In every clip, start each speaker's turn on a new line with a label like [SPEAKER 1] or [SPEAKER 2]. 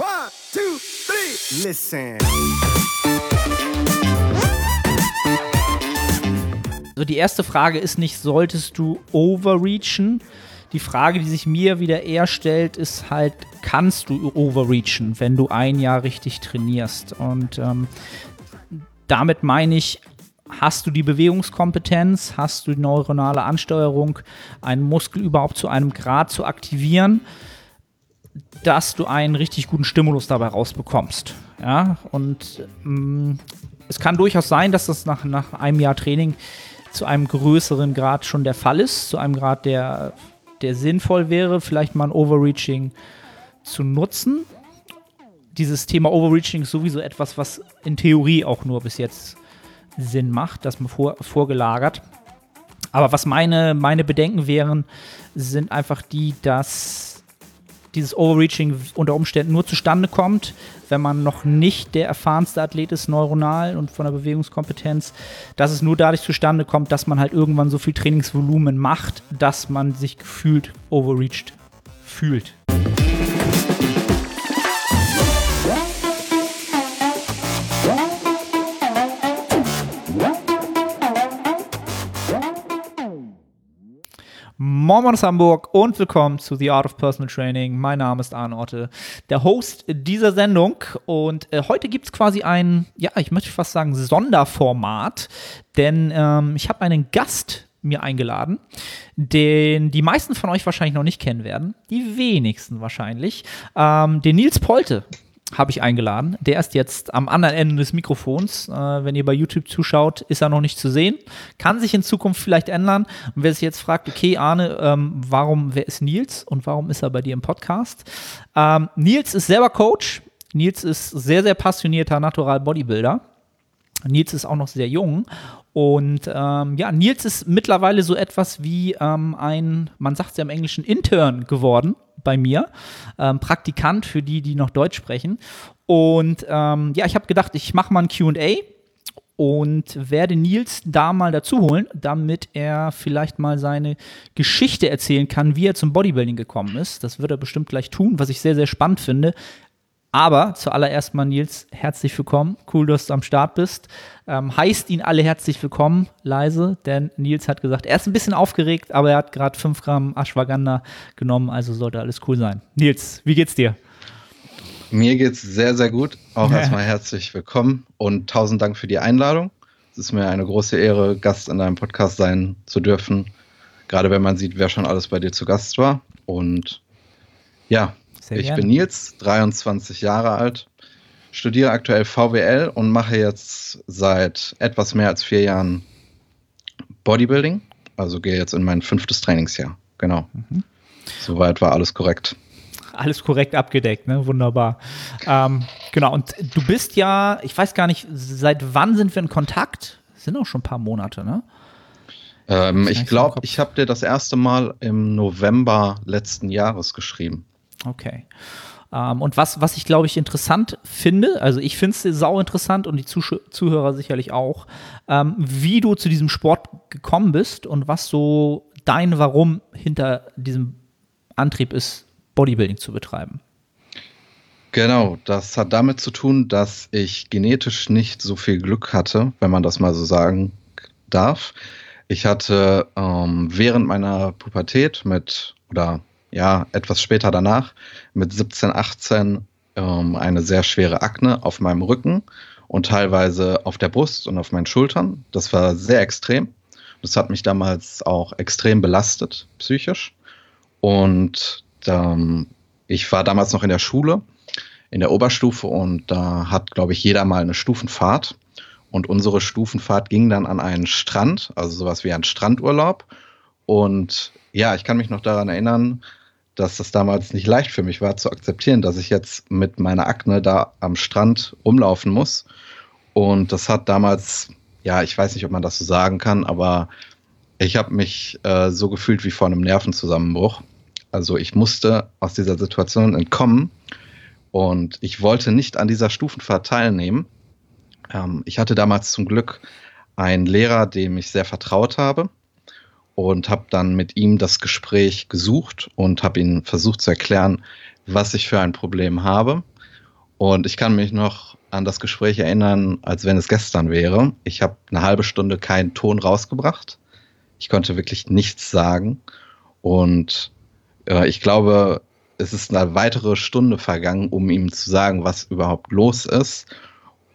[SPEAKER 1] One, two, three. Listen.
[SPEAKER 2] Also die erste Frage ist nicht, solltest du overreachen? Die Frage, die sich mir wieder eher stellt, ist halt, kannst du overreachen, wenn du ein Jahr richtig trainierst? Und ähm, damit meine ich, hast du die Bewegungskompetenz, hast du die neuronale Ansteuerung, einen Muskel überhaupt zu einem Grad zu aktivieren, dass du einen richtig guten Stimulus dabei rausbekommst. Ja, und ähm, es kann durchaus sein, dass das nach, nach einem Jahr Training zu einem größeren Grad schon der Fall ist, zu einem Grad, der der sinnvoll wäre, vielleicht mal ein Overreaching zu nutzen. Dieses Thema Overreaching ist sowieso etwas, was in Theorie auch nur bis jetzt Sinn macht, das mal vor, vorgelagert. Aber was meine, meine Bedenken wären, sind einfach die, dass dieses Overreaching unter Umständen nur zustande kommt, wenn man noch nicht der erfahrenste Athlet ist, neuronal und von der Bewegungskompetenz, dass es nur dadurch zustande kommt, dass man halt irgendwann so viel Trainingsvolumen macht, dass man sich gefühlt overreached fühlt. Moin aus Hamburg und willkommen zu The Art of Personal Training. Mein Name ist Arne Otte, der Host dieser Sendung. Und äh, heute gibt es quasi ein, ja, ich möchte fast sagen, Sonderformat, denn ähm, ich habe einen Gast mir eingeladen, den die meisten von euch wahrscheinlich noch nicht kennen werden, die wenigsten wahrscheinlich, ähm, den Nils Polte habe ich eingeladen. Der ist jetzt am anderen Ende des Mikrofons. Äh, wenn ihr bei YouTube zuschaut, ist er noch nicht zu sehen. Kann sich in Zukunft vielleicht ändern. Und wer sich jetzt fragt, okay, Arne, ähm, warum, wer ist Nils und warum ist er bei dir im Podcast? Ähm, Nils ist selber Coach. Nils ist sehr, sehr passionierter Natural Bodybuilder. Nils ist auch noch sehr jung und ähm, ja, Nils ist mittlerweile so etwas wie ähm, ein, man sagt es ja im Englischen, Intern geworden bei mir. Ähm, Praktikant für die, die noch Deutsch sprechen. Und ähm, ja, ich habe gedacht, ich mache mal ein QA und werde Nils da mal dazu holen, damit er vielleicht mal seine Geschichte erzählen kann, wie er zum Bodybuilding gekommen ist. Das wird er bestimmt gleich tun, was ich sehr, sehr spannend finde. Aber zuallererst mal, Nils, herzlich willkommen. Cool, dass du am Start bist. Ähm, heißt ihn alle herzlich willkommen, leise, denn Nils hat gesagt, er ist ein bisschen aufgeregt, aber er hat gerade 5 Gramm Ashwagandha genommen, also sollte alles cool sein. Nils, wie geht's dir?
[SPEAKER 3] Mir geht's sehr, sehr gut. Auch ja. erstmal herzlich willkommen und tausend Dank für die Einladung. Es ist mir eine große Ehre, Gast in deinem Podcast sein zu dürfen. Gerade wenn man sieht, wer schon alles bei dir zu Gast war. Und ja, sehr ich gerne. bin Nils, 23 Jahre alt, studiere aktuell VWL und mache jetzt seit etwas mehr als vier Jahren Bodybuilding. Also gehe jetzt in mein fünftes Trainingsjahr. Genau. Mhm. Soweit war alles korrekt.
[SPEAKER 2] Alles korrekt abgedeckt, ne? Wunderbar. Ähm, genau, und du bist ja, ich weiß gar nicht, seit wann sind wir in Kontakt? Das sind auch schon ein paar Monate, ne?
[SPEAKER 3] Ähm, ich glaube, ich habe dir das erste Mal im November letzten Jahres geschrieben.
[SPEAKER 2] Okay. Ähm, und was, was ich, glaube ich, interessant finde, also ich finde es sau interessant und die Zuh Zuhörer sicherlich auch, ähm, wie du zu diesem Sport gekommen bist und was so dein Warum hinter diesem Antrieb ist, Bodybuilding zu betreiben.
[SPEAKER 3] Genau, das hat damit zu tun, dass ich genetisch nicht so viel Glück hatte, wenn man das mal so sagen darf. Ich hatte ähm, während meiner Pubertät mit oder ja, etwas später danach, mit 17, 18 ähm, eine sehr schwere Akne auf meinem Rücken und teilweise auf der Brust und auf meinen Schultern. Das war sehr extrem. Das hat mich damals auch extrem belastet, psychisch. Und ähm, ich war damals noch in der Schule, in der Oberstufe, und da hat, glaube ich, jeder mal eine Stufenfahrt. Und unsere Stufenfahrt ging dann an einen Strand, also sowas wie ein Strandurlaub. Und ja, ich kann mich noch daran erinnern, dass das damals nicht leicht für mich war zu akzeptieren, dass ich jetzt mit meiner Akne da am Strand rumlaufen muss. Und das hat damals, ja, ich weiß nicht, ob man das so sagen kann, aber ich habe mich äh, so gefühlt wie vor einem Nervenzusammenbruch. Also ich musste aus dieser Situation entkommen und ich wollte nicht an dieser Stufenfahrt teilnehmen. Ähm, ich hatte damals zum Glück einen Lehrer, dem ich sehr vertraut habe und habe dann mit ihm das Gespräch gesucht und habe ihn versucht zu erklären, was ich für ein Problem habe, Und ich kann mich noch an das Gespräch erinnern, als wenn es gestern wäre. Ich habe eine halbe Stunde keinen Ton rausgebracht. Ich konnte wirklich nichts sagen. Und äh, ich glaube, es ist eine weitere Stunde vergangen, um ihm zu sagen, was überhaupt los ist.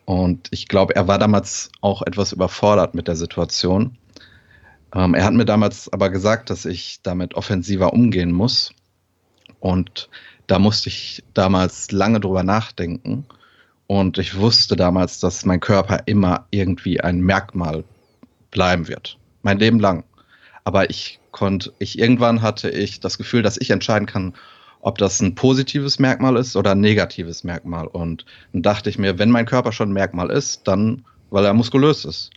[SPEAKER 3] Und ich glaube, er war damals auch etwas überfordert mit der Situation. Ähm, er hat mir damals aber gesagt, dass ich damit offensiver umgehen muss. Und da musste ich damals lange drüber nachdenken. Und ich wusste damals, dass mein Körper immer irgendwie ein Merkmal bleiben wird. Mein Leben lang. Aber ich konnte, ich irgendwann hatte ich das Gefühl, dass ich entscheiden kann, ob das ein positives Merkmal ist oder ein negatives Merkmal. Und dann dachte ich mir, wenn mein Körper schon ein Merkmal ist, dann, weil er muskulös ist.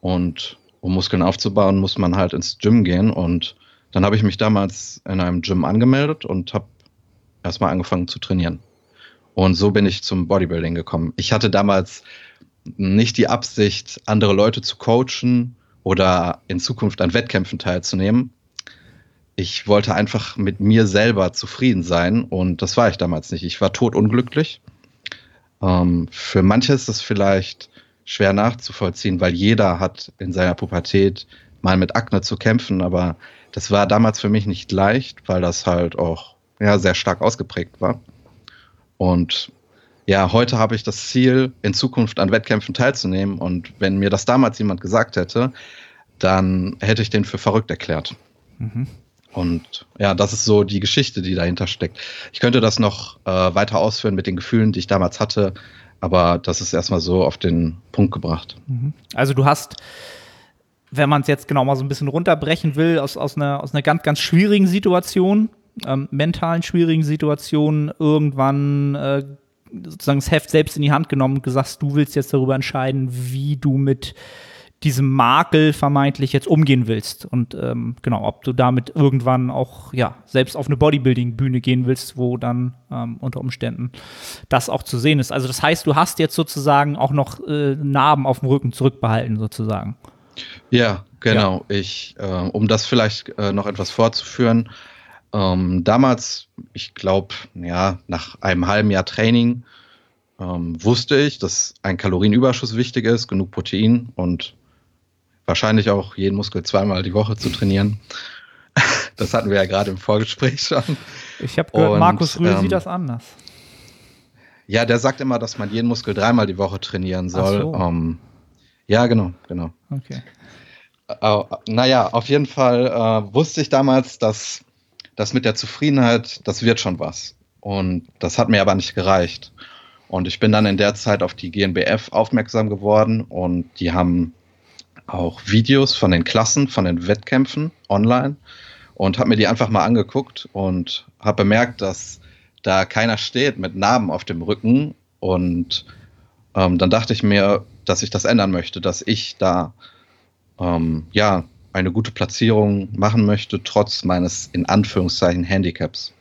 [SPEAKER 3] Und um Muskeln aufzubauen, muss man halt ins Gym gehen. Und dann habe ich mich damals in einem Gym angemeldet und habe erstmal angefangen zu trainieren. Und so bin ich zum Bodybuilding gekommen. Ich hatte damals nicht die Absicht, andere Leute zu coachen oder in Zukunft an Wettkämpfen teilzunehmen. Ich wollte einfach mit mir selber zufrieden sein und das war ich damals nicht. Ich war totunglücklich. Ähm, für manche ist das vielleicht schwer nachzuvollziehen, weil jeder hat in seiner Pubertät mal mit Akne zu kämpfen, aber das war damals für mich nicht leicht, weil das halt auch ja, sehr stark ausgeprägt war. Und ja, heute habe ich das Ziel, in Zukunft an Wettkämpfen teilzunehmen. Und wenn mir das damals jemand gesagt hätte, dann hätte ich den für verrückt erklärt. Mhm. Und ja, das ist so die Geschichte, die dahinter steckt. Ich könnte das noch äh, weiter ausführen mit den Gefühlen, die ich damals hatte, aber das ist erstmal so auf den Punkt gebracht.
[SPEAKER 2] Mhm. Also du hast, wenn man es jetzt genau mal so ein bisschen runterbrechen will, aus, aus, einer, aus einer ganz, ganz schwierigen Situation, ähm, mentalen schwierigen Situation, irgendwann äh, sozusagen das Heft selbst in die Hand genommen und gesagt, du willst jetzt darüber entscheiden, wie du mit diesem Makel vermeintlich jetzt umgehen willst. Und ähm, genau, ob du damit irgendwann auch, ja, selbst auf eine Bodybuilding-Bühne gehen willst, wo dann ähm, unter Umständen das auch zu sehen ist. Also das heißt, du hast jetzt sozusagen auch noch äh, Narben auf dem Rücken zurückbehalten, sozusagen.
[SPEAKER 3] Ja, genau. Ja. Ich, äh, um das vielleicht äh, noch etwas fortzuführen, ähm, damals, ich glaube, ja, nach einem halben Jahr Training, ähm, wusste ich, dass ein Kalorienüberschuss wichtig ist, genug Protein und wahrscheinlich auch jeden Muskel zweimal die Woche zu trainieren. Das hatten wir ja gerade im Vorgespräch schon.
[SPEAKER 2] Ich habe gehört, und, Markus Rühl ähm, sieht das anders.
[SPEAKER 3] Ja, der sagt immer, dass man jeden Muskel dreimal die Woche trainieren soll. So. Ähm, ja, genau, genau. Okay. Äh, naja, auf jeden Fall äh, wusste ich damals, dass das mit der Zufriedenheit, das wird schon was. Und das hat mir aber nicht gereicht. Und ich bin dann in der Zeit auf die GNBF aufmerksam geworden und die haben auch Videos von den Klassen, von den Wettkämpfen online und habe mir die einfach mal angeguckt und habe bemerkt, dass da keiner steht mit Narben auf dem Rücken. Und ähm, dann dachte ich mir, dass ich das ändern möchte, dass ich da ähm, ja eine gute Platzierung machen möchte, trotz meines in Anführungszeichen Handicaps.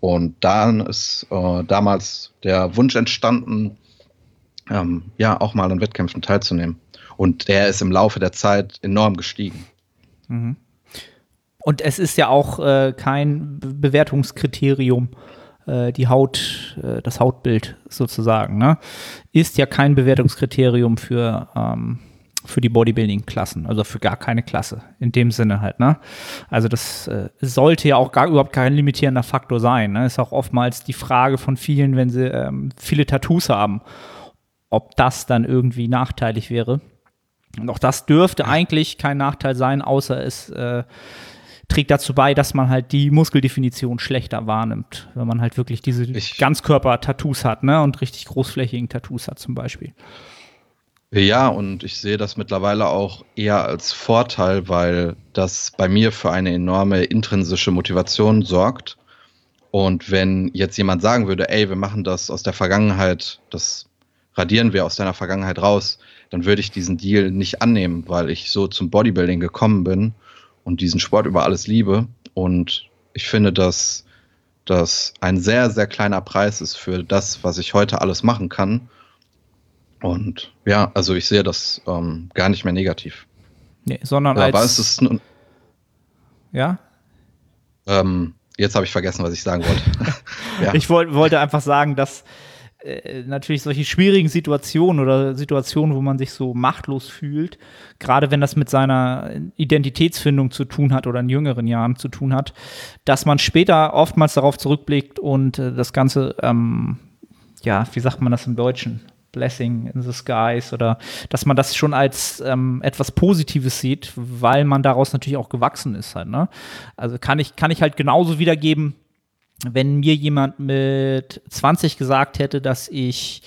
[SPEAKER 3] Und dann ist äh, damals der Wunsch entstanden, ähm, ja, auch mal an Wettkämpfen teilzunehmen. Und der ist im Laufe der Zeit enorm gestiegen. Mhm.
[SPEAKER 2] Und es ist ja auch äh, kein Bewertungskriterium, äh, die Haut, äh, das Hautbild sozusagen, ne? ist ja kein Bewertungskriterium für, ähm, für die Bodybuilding-Klassen, also für gar keine Klasse, in dem Sinne halt, ne? Also das äh, sollte ja auch gar überhaupt kein limitierender Faktor sein. Ne? Ist auch oftmals die Frage von vielen, wenn sie ähm, viele Tattoos haben, ob das dann irgendwie nachteilig wäre. Und auch das dürfte eigentlich kein Nachteil sein, außer es äh, trägt dazu bei, dass man halt die Muskeldefinition schlechter wahrnimmt, wenn man halt wirklich diese Ganzkörper-Tattoos hat, ne? Und richtig großflächigen Tattoos hat zum Beispiel.
[SPEAKER 3] Ja, und ich sehe das mittlerweile auch eher als Vorteil, weil das bei mir für eine enorme intrinsische Motivation sorgt. Und wenn jetzt jemand sagen würde, ey, wir machen das aus der Vergangenheit, das radieren wir aus deiner Vergangenheit raus, dann würde ich diesen Deal nicht annehmen, weil ich so zum Bodybuilding gekommen bin und diesen Sport über alles liebe. Und ich finde, dass das ein sehr, sehr kleiner Preis ist für das, was ich heute alles machen kann. Und ja, also ich sehe das ähm, gar nicht mehr negativ.
[SPEAKER 2] Nee, sondern
[SPEAKER 3] ja, als. Aber es ist nun,
[SPEAKER 2] ja?
[SPEAKER 3] Ähm, jetzt habe ich vergessen, was ich sagen wollte.
[SPEAKER 2] ja. Ich wollt, wollte einfach sagen, dass äh, natürlich solche schwierigen Situationen oder Situationen, wo man sich so machtlos fühlt, gerade wenn das mit seiner Identitätsfindung zu tun hat oder in jüngeren Jahren zu tun hat, dass man später oftmals darauf zurückblickt und äh, das Ganze, ähm, ja, wie sagt man das im Deutschen? Blessing in the skies oder dass man das schon als ähm, etwas Positives sieht, weil man daraus natürlich auch gewachsen ist halt, ne? Also kann ich, kann ich halt genauso wiedergeben, wenn mir jemand mit 20 gesagt hätte, dass ich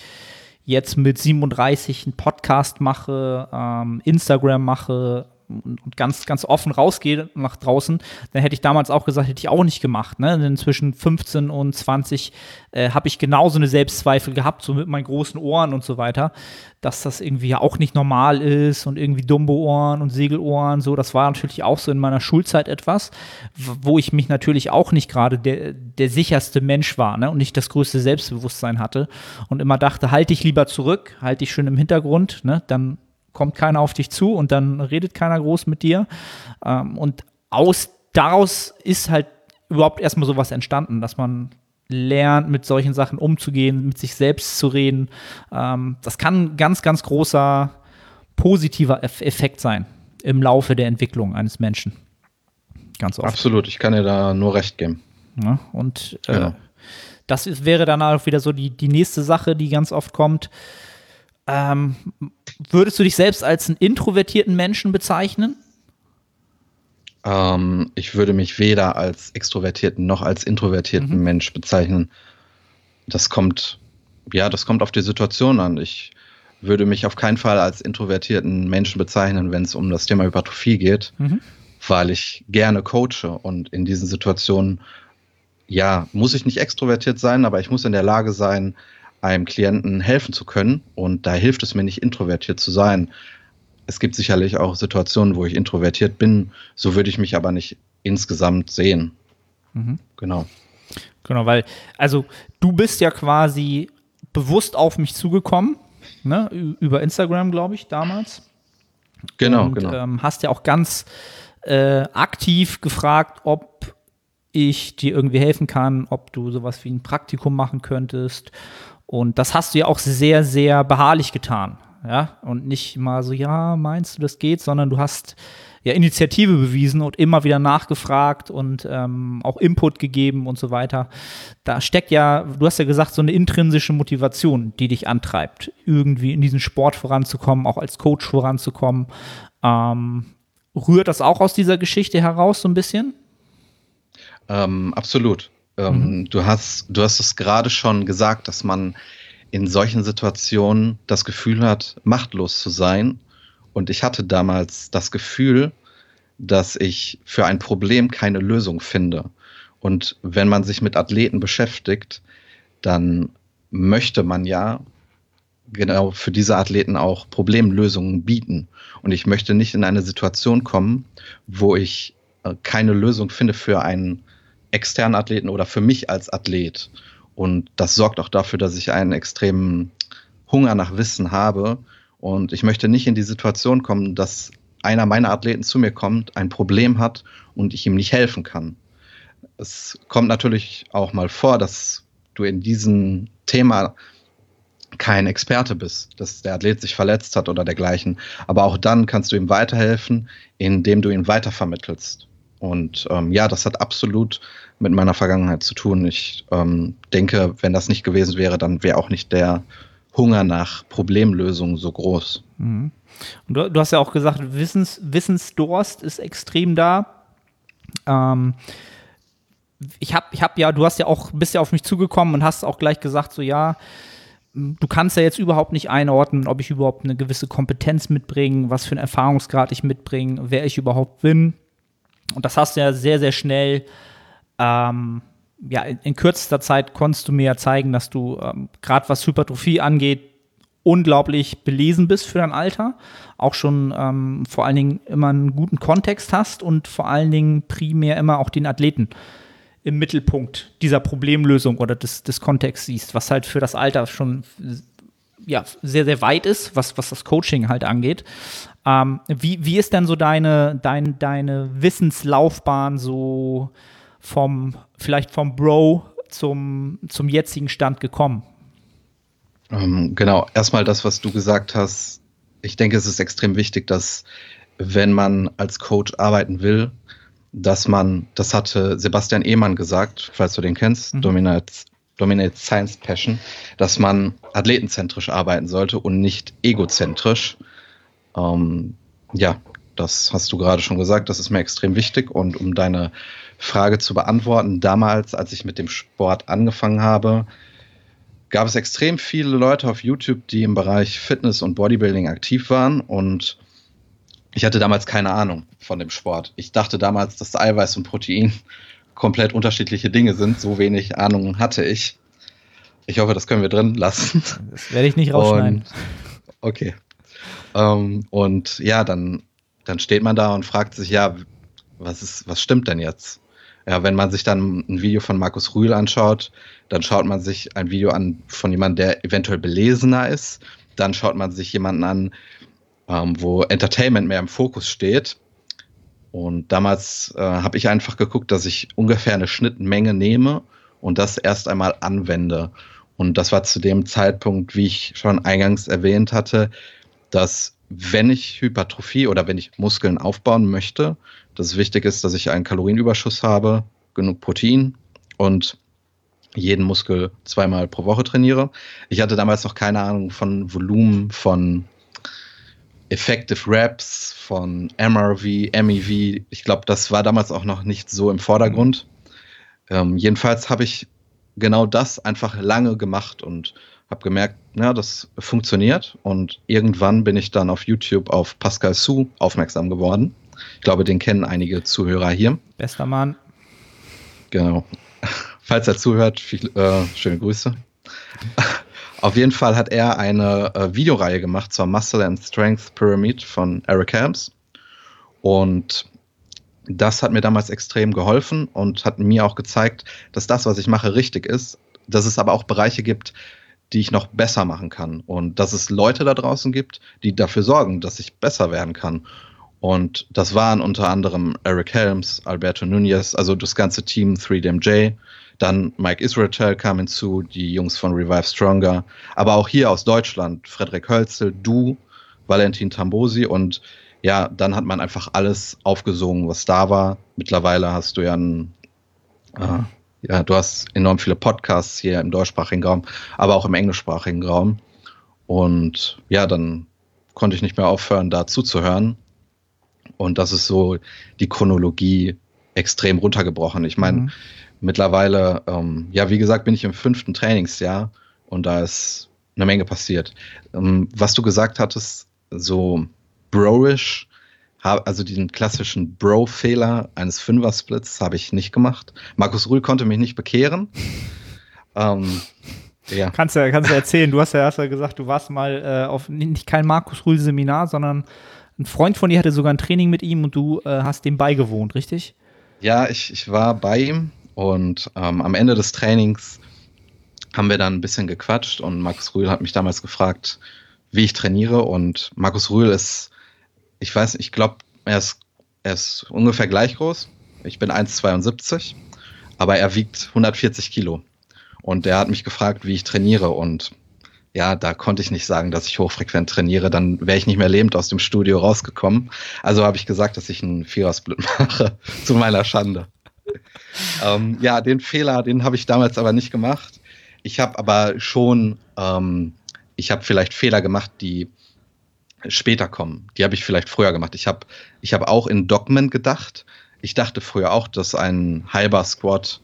[SPEAKER 2] jetzt mit 37 einen Podcast mache, ähm, Instagram mache, und ganz, ganz offen rausgehe nach draußen, dann hätte ich damals auch gesagt, hätte ich auch nicht gemacht. Ne? Denn zwischen 15 und 20 äh, habe ich genauso eine Selbstzweifel gehabt, so mit meinen großen Ohren und so weiter, dass das irgendwie ja auch nicht normal ist und irgendwie Dumbo-Ohren und Segelohren, so. Das war natürlich auch so in meiner Schulzeit etwas, wo ich mich natürlich auch nicht gerade der, der sicherste Mensch war ne? und nicht das größte Selbstbewusstsein hatte und immer dachte, halte ich lieber zurück, halte ich schön im Hintergrund, ne? dann kommt keiner auf dich zu und dann redet keiner groß mit dir. Ähm, und aus, daraus ist halt überhaupt erstmal sowas entstanden, dass man lernt, mit solchen Sachen umzugehen, mit sich selbst zu reden. Ähm, das kann ein ganz, ganz großer positiver Effekt sein im Laufe der Entwicklung eines Menschen.
[SPEAKER 3] Ganz oft. Absolut, ich kann dir da nur recht geben.
[SPEAKER 2] Ja, und äh, genau. das wäre dann auch wieder so die, die nächste Sache, die ganz oft kommt. Ähm, würdest du dich selbst als einen introvertierten Menschen bezeichnen?
[SPEAKER 3] Ähm, ich würde mich weder als extrovertierten noch als introvertierten mhm. Mensch bezeichnen. Das kommt, ja, das kommt auf die Situation an. Ich würde mich auf keinen Fall als introvertierten Menschen bezeichnen, wenn es um das Thema Hypertrophie geht, mhm. weil ich gerne coache und in diesen Situationen, ja, muss ich nicht extrovertiert sein, aber ich muss in der Lage sein, einem Klienten helfen zu können. Und da hilft es mir nicht, introvertiert zu sein. Es gibt sicherlich auch Situationen, wo ich introvertiert bin. So würde ich mich aber nicht insgesamt sehen.
[SPEAKER 2] Mhm. Genau. Genau, weil, also du bist ja quasi bewusst auf mich zugekommen, ne, über Instagram, glaube ich, damals.
[SPEAKER 3] Genau,
[SPEAKER 2] und,
[SPEAKER 3] genau.
[SPEAKER 2] Ähm, hast ja auch ganz äh, aktiv gefragt, ob ich dir irgendwie helfen kann, ob du sowas wie ein Praktikum machen könntest und das hast du ja auch sehr, sehr beharrlich getan. Ja, und nicht mal so, ja, meinst du, das geht, sondern du hast ja Initiative bewiesen und immer wieder nachgefragt und ähm, auch Input gegeben und so weiter. Da steckt ja, du hast ja gesagt, so eine intrinsische Motivation, die dich antreibt, irgendwie in diesen Sport voranzukommen, auch als Coach voranzukommen. Ähm, rührt das auch aus dieser Geschichte heraus so ein bisschen?
[SPEAKER 3] Ähm, absolut. Ähm, mhm. Du hast, du hast es gerade schon gesagt, dass man in solchen Situationen das Gefühl hat, machtlos zu sein. Und ich hatte damals das Gefühl, dass ich für ein Problem keine Lösung finde. Und wenn man sich mit Athleten beschäftigt, dann möchte man ja genau für diese Athleten auch Problemlösungen bieten. Und ich möchte nicht in eine Situation kommen, wo ich äh, keine Lösung finde für ein externen Athleten oder für mich als Athlet. Und das sorgt auch dafür, dass ich einen extremen Hunger nach Wissen habe. Und ich möchte nicht in die Situation kommen, dass einer meiner Athleten zu mir kommt, ein Problem hat und ich ihm nicht helfen kann. Es kommt natürlich auch mal vor, dass du in diesem Thema kein Experte bist, dass der Athlet sich verletzt hat oder dergleichen. Aber auch dann kannst du ihm weiterhelfen, indem du ihn weitervermittelst. Und ähm, ja, das hat absolut mit meiner Vergangenheit zu tun. Ich ähm, denke, wenn das nicht gewesen wäre, dann wäre auch nicht der Hunger nach Problemlösungen so groß.
[SPEAKER 2] Mhm. Du, du, hast ja auch gesagt, Wissens, Wissensdurst ist extrem da. Ähm, ich habe ich hab ja, du hast ja auch, bist ja auf mich zugekommen und hast auch gleich gesagt, so ja, du kannst ja jetzt überhaupt nicht einordnen, ob ich überhaupt eine gewisse Kompetenz mitbringe, was für einen Erfahrungsgrad ich mitbringe, wer ich überhaupt bin. Und das hast du ja sehr, sehr schnell, ähm, ja, in, in, kürzester Zeit konntest du mir ja zeigen, dass du ähm, gerade was Hypertrophie angeht, unglaublich belesen bist für dein Alter, auch schon ähm, vor allen Dingen immer einen guten Kontext hast und vor allen Dingen primär immer auch den Athleten im Mittelpunkt dieser Problemlösung oder des, des Kontexts siehst, was halt für das Alter schon ja, sehr, sehr weit ist, was, was das Coaching halt angeht. Ähm, wie, wie ist denn so deine, dein, deine Wissenslaufbahn so vom, vielleicht vom Bro zum, zum jetzigen Stand gekommen?
[SPEAKER 3] Ähm, genau, erstmal das, was du gesagt hast. Ich denke, es ist extrem wichtig, dass wenn man als Coach arbeiten will, dass man, das hatte Sebastian Ehmann gesagt, falls du den kennst, mhm. Dominate, Dominate Science Passion, dass man athletenzentrisch arbeiten sollte und nicht egozentrisch. Ähm, ja, das hast du gerade schon gesagt, das ist mir extrem wichtig. Und um deine Frage zu beantworten, damals, als ich mit dem Sport angefangen habe, gab es extrem viele Leute auf YouTube, die im Bereich Fitness und Bodybuilding aktiv waren und ich hatte damals keine Ahnung von dem Sport. Ich dachte damals, dass Eiweiß und Protein komplett unterschiedliche Dinge sind. So wenig Ahnung hatte ich. Ich hoffe, das können wir drin lassen.
[SPEAKER 2] Das werde ich nicht rausschneiden. Und,
[SPEAKER 3] okay. Ähm, und ja, dann, dann steht man da und fragt sich, ja, was ist, was stimmt denn jetzt? Ja, wenn man sich dann ein Video von Markus Rühl anschaut, dann schaut man sich ein Video an von jemandem, der eventuell belesener ist. Dann schaut man sich jemanden an, ähm, wo Entertainment mehr im Fokus steht. Und damals äh, habe ich einfach geguckt, dass ich ungefähr eine Schnittmenge nehme und das erst einmal anwende. Und das war zu dem Zeitpunkt, wie ich schon eingangs erwähnt hatte, dass wenn ich Hypertrophie oder wenn ich Muskeln aufbauen möchte, dass es wichtig ist, dass ich einen Kalorienüberschuss habe, genug Protein und jeden Muskel zweimal pro Woche trainiere. Ich hatte damals noch keine Ahnung von Volumen, von Effective Raps, von MRV, MEV. Ich glaube, das war damals auch noch nicht so im Vordergrund. Ähm, jedenfalls habe ich genau das einfach lange gemacht und habe gemerkt, ja, das funktioniert. Und irgendwann bin ich dann auf YouTube auf Pascal Su aufmerksam geworden. Ich glaube, den kennen einige Zuhörer hier.
[SPEAKER 2] Bester Mann.
[SPEAKER 3] Genau. Falls er zuhört, viel, äh, schöne Grüße. Auf jeden Fall hat er eine äh, Videoreihe gemacht zur Muscle and Strength Pyramid von Eric Helms. Und das hat mir damals extrem geholfen und hat mir auch gezeigt, dass das, was ich mache, richtig ist. Dass es aber auch Bereiche gibt, die ich noch besser machen kann. Und dass es Leute da draußen gibt, die dafür sorgen, dass ich besser werden kann. Und das waren unter anderem Eric Helms, Alberto Nunez, also das ganze Team 3DMJ, dann Mike Israel kam hinzu, die Jungs von Revive Stronger, aber auch hier aus Deutschland, Frederik Hölzel, du, Valentin Tambosi und ja, dann hat man einfach alles aufgesungen, was da war. Mittlerweile hast du ja ein, äh, ja, du hast enorm viele Podcasts hier im deutschsprachigen Raum, aber auch im englischsprachigen Raum. Und ja, dann konnte ich nicht mehr aufhören, da zuzuhören. Und das ist so die Chronologie extrem runtergebrochen. Ich meine, mhm. Mittlerweile, ähm, ja, wie gesagt, bin ich im fünften Trainingsjahr und da ist eine Menge passiert. Ähm, was du gesagt hattest, so broish, also diesen klassischen Bro-Fehler eines Fünfer-Splits habe ich nicht gemacht. Markus Rühl konnte mich nicht bekehren.
[SPEAKER 2] ähm, ja. Kannst du kannst du erzählen, du hast ja erst gesagt, du warst mal äh, auf nicht kein Markus Rühl Seminar, sondern ein Freund von dir hatte sogar ein Training mit ihm und du äh, hast dem beigewohnt, richtig?
[SPEAKER 3] Ja, ich, ich war bei ihm und ähm, am Ende des Trainings haben wir dann ein bisschen gequatscht und Markus Rühl hat mich damals gefragt, wie ich trainiere. Und Markus Rühl ist, ich weiß ich glaube, er ist, er ist ungefähr gleich groß. Ich bin 1,72, aber er wiegt 140 Kilo. Und er hat mich gefragt, wie ich trainiere. Und ja, da konnte ich nicht sagen, dass ich hochfrequent trainiere. Dann wäre ich nicht mehr lebend aus dem Studio rausgekommen. Also habe ich gesagt, dass ich einen Vierersplit mache, zu meiner Schande ähm, ja, den Fehler, den habe ich damals aber nicht gemacht. Ich habe aber schon, ähm, ich habe vielleicht Fehler gemacht, die später kommen. Die habe ich vielleicht früher gemacht. Ich habe ich hab auch in Dogmen gedacht. Ich dachte früher auch, dass ein halber Squat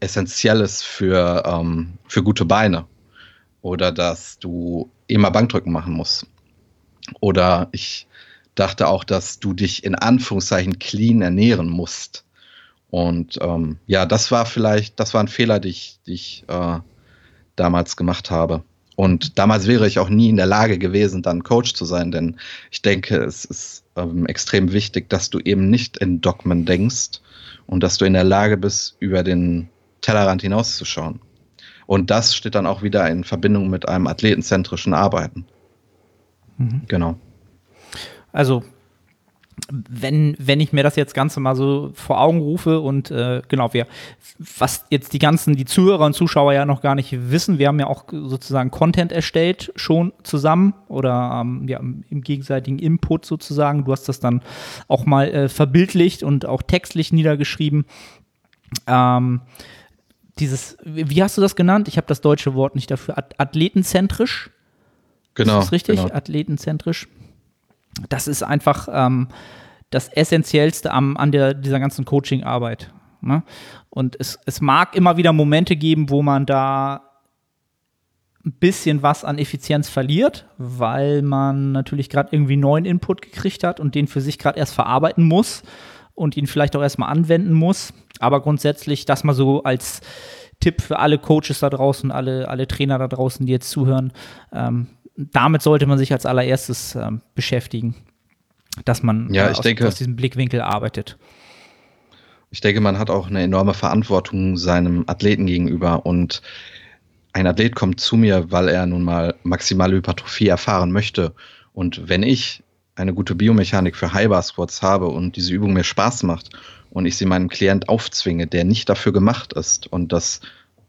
[SPEAKER 3] essentiell ist für, ähm, für gute Beine. Oder dass du immer Bankdrücken machen musst. Oder ich dachte auch, dass du dich in Anführungszeichen clean ernähren musst. Und ähm, ja, das war vielleicht, das war ein Fehler, den ich, den ich äh, damals gemacht habe. Und damals wäre ich auch nie in der Lage gewesen, dann Coach zu sein, denn ich denke, es ist ähm, extrem wichtig, dass du eben nicht in Dogmen denkst und dass du in der Lage bist, über den Tellerrand hinauszuschauen. Und das steht dann auch wieder in Verbindung mit einem athletenzentrischen Arbeiten.
[SPEAKER 2] Mhm. Genau. Also wenn, wenn ich mir das jetzt Ganze mal so vor Augen rufe und äh, genau, wir, was jetzt die ganzen, die Zuhörer und Zuschauer ja noch gar nicht wissen, wir haben ja auch sozusagen Content erstellt schon zusammen oder ähm, ja, im gegenseitigen Input sozusagen. Du hast das dann auch mal äh, verbildlicht und auch textlich niedergeschrieben. Ähm, dieses, wie hast du das genannt? Ich habe das deutsche Wort nicht dafür. Athletenzentrisch.
[SPEAKER 3] Genau.
[SPEAKER 2] Ist das richtig?
[SPEAKER 3] Genau.
[SPEAKER 2] Athletenzentrisch das ist einfach ähm, das Essentiellste am, an der, dieser ganzen Coaching-Arbeit. Ne? Und es, es mag immer wieder Momente geben, wo man da ein bisschen was an Effizienz verliert, weil man natürlich gerade irgendwie neuen Input gekriegt hat und den für sich gerade erst verarbeiten muss und ihn vielleicht auch erstmal anwenden muss. Aber grundsätzlich, das mal so als Tipp für alle Coaches da draußen, alle, alle Trainer da draußen, die jetzt zuhören, ähm, damit sollte man sich als allererstes ähm, beschäftigen, dass man
[SPEAKER 3] ja,
[SPEAKER 2] äh,
[SPEAKER 3] ich
[SPEAKER 2] aus,
[SPEAKER 3] denke,
[SPEAKER 2] aus diesem Blickwinkel arbeitet.
[SPEAKER 3] Ich denke, man hat auch eine enorme Verantwortung seinem Athleten gegenüber und ein Athlet kommt zu mir, weil er nun mal maximale Hypertrophie erfahren möchte. Und wenn ich eine gute Biomechanik für High Squats habe und diese Übung mir Spaß macht und ich sie meinem Klient aufzwinge, der nicht dafür gemacht ist und das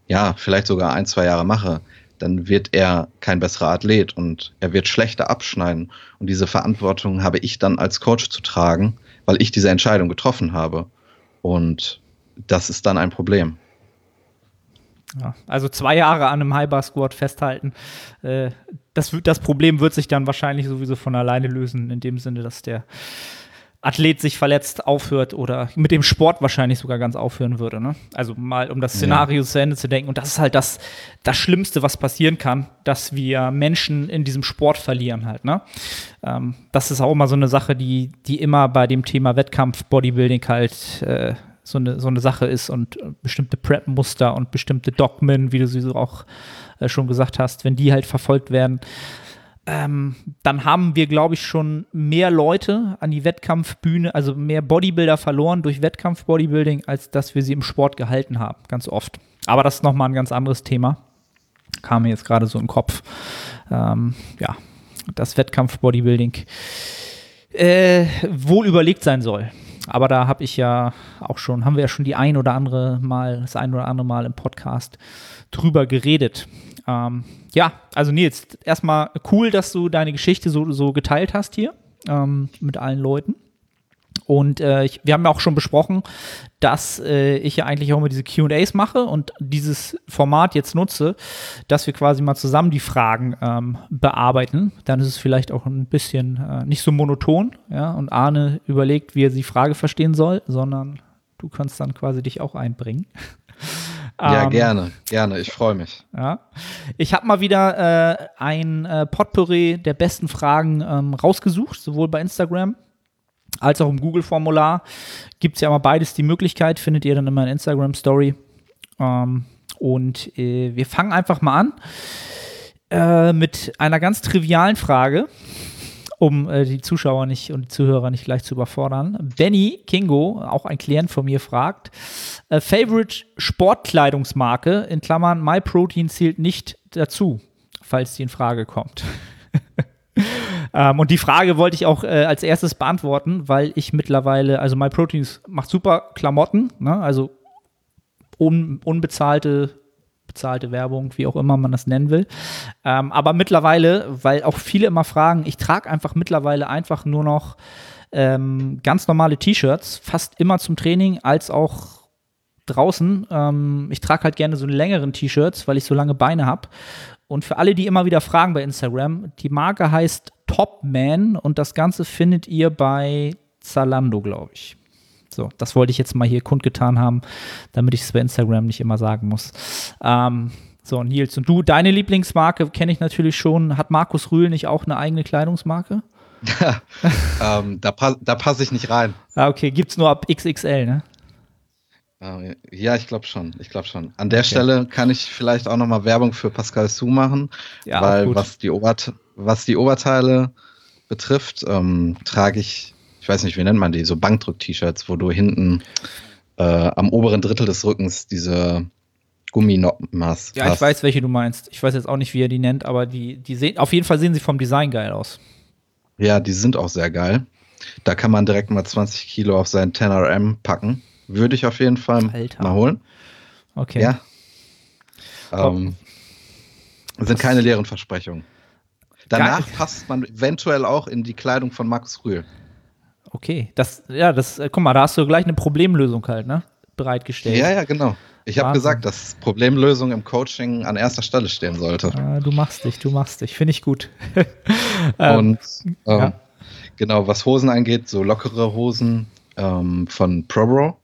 [SPEAKER 3] ja vielleicht sogar ein, zwei Jahre mache, dann wird er kein besserer Athlet und er wird schlechter abschneiden. Und diese Verantwortung habe ich dann als Coach zu tragen, weil ich diese Entscheidung getroffen habe. Und das ist dann ein Problem.
[SPEAKER 2] Ja, also zwei Jahre an einem High Squad festhalten. Äh, das, das Problem wird sich dann wahrscheinlich sowieso von alleine lösen, in dem Sinne, dass der Athlet sich verletzt aufhört oder mit dem Sport wahrscheinlich sogar ganz aufhören würde. Ne? Also mal um das Szenario ja. zu Ende zu denken. Und das ist halt das, das Schlimmste, was passieren kann, dass wir Menschen in diesem Sport verlieren halt. Ne? Ähm, das ist auch immer so eine Sache, die, die immer bei dem Thema Wettkampf, Bodybuilding halt äh, so, eine, so eine Sache ist und bestimmte Prep-Muster und bestimmte Dogmen, wie du sie so auch äh, schon gesagt hast, wenn die halt verfolgt werden, ähm, dann haben wir, glaube ich, schon mehr Leute an die Wettkampfbühne, also mehr Bodybuilder verloren durch Wettkampf-Bodybuilding, als dass wir sie im Sport gehalten haben, ganz oft. Aber das ist nochmal ein ganz anderes Thema. Kam mir jetzt gerade so im Kopf. Ähm, ja, das Wettkampf-Bodybuilding äh, wohl überlegt sein soll. Aber da habe ich ja auch schon, haben wir ja schon die ein oder andere Mal, das ein oder andere Mal im Podcast drüber geredet. Ähm, ja, also Nils, erstmal cool, dass du deine Geschichte so, so geteilt hast hier ähm, mit allen Leuten. Und äh, ich, wir haben ja auch schon besprochen, dass äh, ich ja eigentlich auch immer diese QAs mache und dieses Format jetzt nutze, dass wir quasi mal zusammen die Fragen ähm, bearbeiten. Dann ist es vielleicht auch ein bisschen äh, nicht so monoton, ja, und Arne überlegt, wie er die Frage verstehen soll, sondern du kannst dann quasi dich auch einbringen.
[SPEAKER 3] Ja, ähm, gerne, gerne. Ich freue mich.
[SPEAKER 2] Ja. Ich habe mal wieder äh, ein äh, Potpourri der besten Fragen ähm, rausgesucht, sowohl bei Instagram als auch im Google-Formular. Gibt es ja immer beides die Möglichkeit, findet ihr dann immer in Instagram-Story. Ähm, und äh, wir fangen einfach mal an äh, mit einer ganz trivialen Frage um äh, die Zuschauer nicht und die Zuhörer nicht gleich zu überfordern. Benny Kingo, auch ein Klient von mir, fragt: äh, Favorite Sportkleidungsmarke in Klammern MyProtein zählt nicht dazu, falls die in Frage kommt. ähm, und die Frage wollte ich auch äh, als erstes beantworten, weil ich mittlerweile, also MyProtein macht super Klamotten, ne? also un, unbezahlte bezahlte Werbung, wie auch immer man das nennen will. Ähm, aber mittlerweile, weil auch viele immer fragen, ich trage einfach mittlerweile einfach nur noch ähm, ganz normale T-Shirts, fast immer zum Training, als auch draußen. Ähm, ich trage halt gerne so längeren T-Shirts, weil ich so lange Beine habe. Und für alle, die immer wieder fragen bei Instagram, die Marke heißt Topman und das Ganze findet ihr bei Zalando, glaube ich. So, das wollte ich jetzt mal hier kundgetan haben, damit ich es bei Instagram nicht immer sagen muss. Ähm, so, Nils, und du, deine Lieblingsmarke kenne ich natürlich schon. Hat Markus Rühl nicht auch eine eigene Kleidungsmarke?
[SPEAKER 3] ähm, da, pa da passe ich nicht rein.
[SPEAKER 2] Ah, okay, gibt es nur ab XXL, ne?
[SPEAKER 3] Äh, ja, ich glaube schon. Ich glaube schon. An der okay. Stelle kann ich vielleicht auch noch mal Werbung für Pascal Su machen, ja, weil was die, was die Oberteile betrifft, ähm, trage ich ich weiß nicht, wie nennt man die, so Bankdrück-T-Shirts, wo du hinten äh, am oberen Drittel des Rückens diese Gumminoppen hast.
[SPEAKER 2] Ja, ich weiß, welche du meinst. Ich weiß jetzt auch nicht, wie er die nennt, aber die, die sehen, auf jeden Fall sehen sie vom Design geil aus.
[SPEAKER 3] Ja, die sind auch sehr geil. Da kann man direkt mal 20 Kilo auf seinen 10RM packen. Würde ich auf jeden Fall
[SPEAKER 2] Alter.
[SPEAKER 3] mal holen.
[SPEAKER 2] Okay.
[SPEAKER 3] Ja. Ähm, sind keine leeren Versprechungen. Danach
[SPEAKER 2] Geil.
[SPEAKER 3] passt man eventuell auch in die Kleidung von Max Rühl.
[SPEAKER 2] Okay. Das, ja, das, äh, guck mal, da hast du gleich eine Problemlösung halt, ne? Bereitgestellt.
[SPEAKER 3] Ja, ja, genau. Ich habe gesagt, dass Problemlösung im Coaching an erster Stelle stehen sollte.
[SPEAKER 2] Ah, du machst dich, du machst dich. Finde ich gut. Ähm,
[SPEAKER 3] Und ähm,
[SPEAKER 2] ja.
[SPEAKER 3] genau, was Hosen angeht, so lockere Hosen ähm, von ProBro.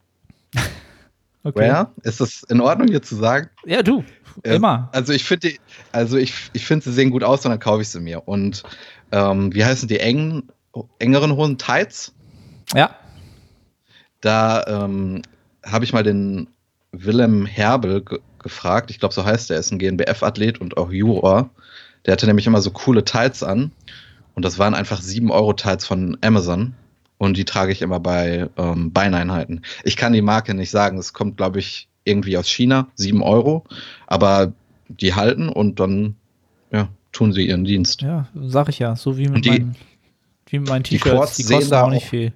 [SPEAKER 2] okay.
[SPEAKER 3] Rare. Ist das in Ordnung hier zu sagen?
[SPEAKER 2] Ja, du.
[SPEAKER 3] Ja,
[SPEAKER 2] Immer.
[SPEAKER 3] Also ich finde, also ich, ich finde, sie sehen gut aus und dann kaufe ich sie mir. Und ähm, wie heißen die engen, engeren Hosen? Tights?
[SPEAKER 2] Ja.
[SPEAKER 3] Da ähm, habe ich mal den Willem Herbel ge gefragt. Ich glaube, so heißt er. Er ist ein GNBF-Athlet und auch Juror. Der hatte nämlich immer so coole Tights an. Und das waren einfach 7-Euro-Tights von Amazon. Und die trage ich immer bei ähm, Beineinheiten. Ich kann die Marke nicht sagen. Es kommt, glaube ich, irgendwie aus China. 7 Euro. Aber die halten und dann ja, tun sie ihren Dienst.
[SPEAKER 2] Ja, sag ich ja. So wie mit
[SPEAKER 3] Und die-
[SPEAKER 2] meinen, wie mit meinen
[SPEAKER 3] die. Quads
[SPEAKER 2] Die
[SPEAKER 3] sehen
[SPEAKER 2] kosten
[SPEAKER 3] da
[SPEAKER 2] auch nicht viel.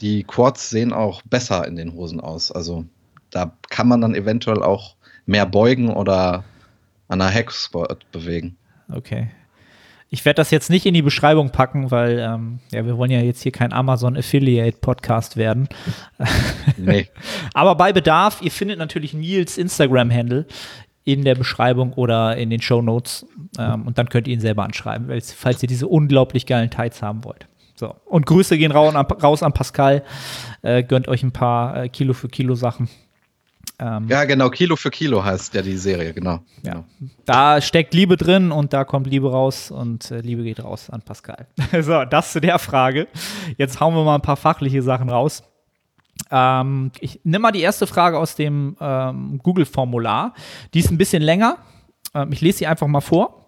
[SPEAKER 3] Die Quads sehen auch besser in den Hosen aus. Also da kann man dann eventuell auch mehr beugen oder an einer Hackspot bewegen.
[SPEAKER 2] Okay. Ich werde das jetzt nicht in die Beschreibung packen, weil ähm, ja, wir wollen ja jetzt hier kein Amazon Affiliate Podcast werden.
[SPEAKER 3] Nee.
[SPEAKER 2] Aber bei Bedarf, ihr findet natürlich Nils Instagram-Handle in der Beschreibung oder in den Show Notes ähm, und dann könnt ihr ihn selber anschreiben, falls, ihr diese unglaublich geilen Tights haben wollt. So. Und Grüße gehen raus an, raus an Pascal. Äh, gönnt euch ein paar äh, Kilo für Kilo Sachen. Ähm,
[SPEAKER 3] ja, genau, Kilo für Kilo heißt ja die Serie, genau.
[SPEAKER 2] Ja. Da steckt Liebe drin und da kommt Liebe raus und äh, Liebe geht raus an Pascal. so, das zu der Frage. Jetzt hauen wir mal ein paar fachliche Sachen raus. Ähm, ich nehme mal die erste Frage aus dem ähm, Google-Formular. Die ist ein bisschen länger. Ähm, ich lese sie einfach mal vor.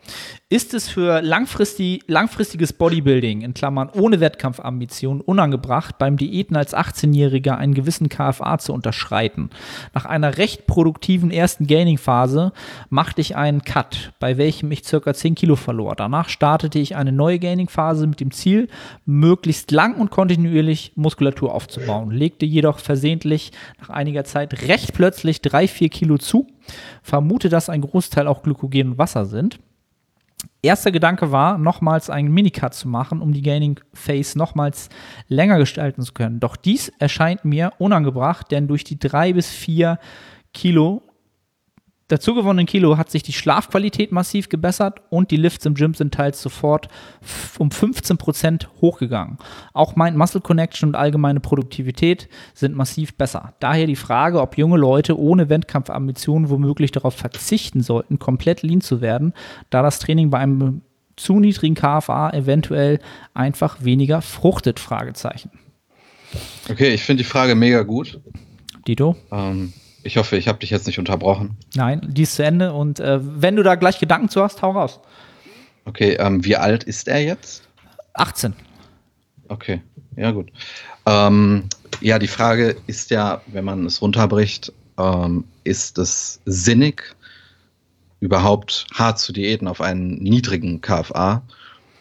[SPEAKER 2] Ist es für langfristig, langfristiges Bodybuilding, in Klammern ohne Wettkampfambition, unangebracht, beim Diäten als 18-Jähriger einen gewissen KFA zu unterschreiten? Nach einer recht produktiven ersten Gaining-Phase machte ich einen Cut, bei welchem ich circa 10 Kilo verlor. Danach startete ich eine neue Gaining-Phase mit dem Ziel, möglichst lang und kontinuierlich Muskulatur aufzubauen, legte jedoch versehentlich nach einiger Zeit recht plötzlich 3-4 Kilo zu, vermute, dass ein Großteil auch Glykogen und Wasser sind. Erster Gedanke war, nochmals einen Minicut zu machen, um die Gaining Phase nochmals länger gestalten zu können. Doch dies erscheint mir unangebracht, denn durch die drei bis vier Kilo dazugewonnenen Kilo hat sich die Schlafqualität massiv gebessert und die Lifts im Gym sind teils sofort um 15% hochgegangen. Auch mein Muscle Connection und allgemeine Produktivität sind massiv besser. Daher die Frage, ob junge Leute ohne Wettkampfambitionen womöglich darauf verzichten sollten, komplett lean zu werden, da das Training bei einem zu niedrigen KFA eventuell einfach weniger fruchtet? Fragezeichen.
[SPEAKER 3] Okay, ich finde die Frage mega gut.
[SPEAKER 2] Dito?
[SPEAKER 3] Ähm, ich hoffe, ich habe dich jetzt nicht unterbrochen.
[SPEAKER 2] Nein, die ist zu Ende und äh, wenn du da gleich Gedanken zu hast, hau raus.
[SPEAKER 3] Okay, ähm, wie alt ist er jetzt?
[SPEAKER 2] 18.
[SPEAKER 3] Okay, ja gut. Ähm, ja, die Frage ist ja, wenn man es runterbricht, ähm, ist es sinnig, überhaupt hart zu diäten auf einen niedrigen KFA?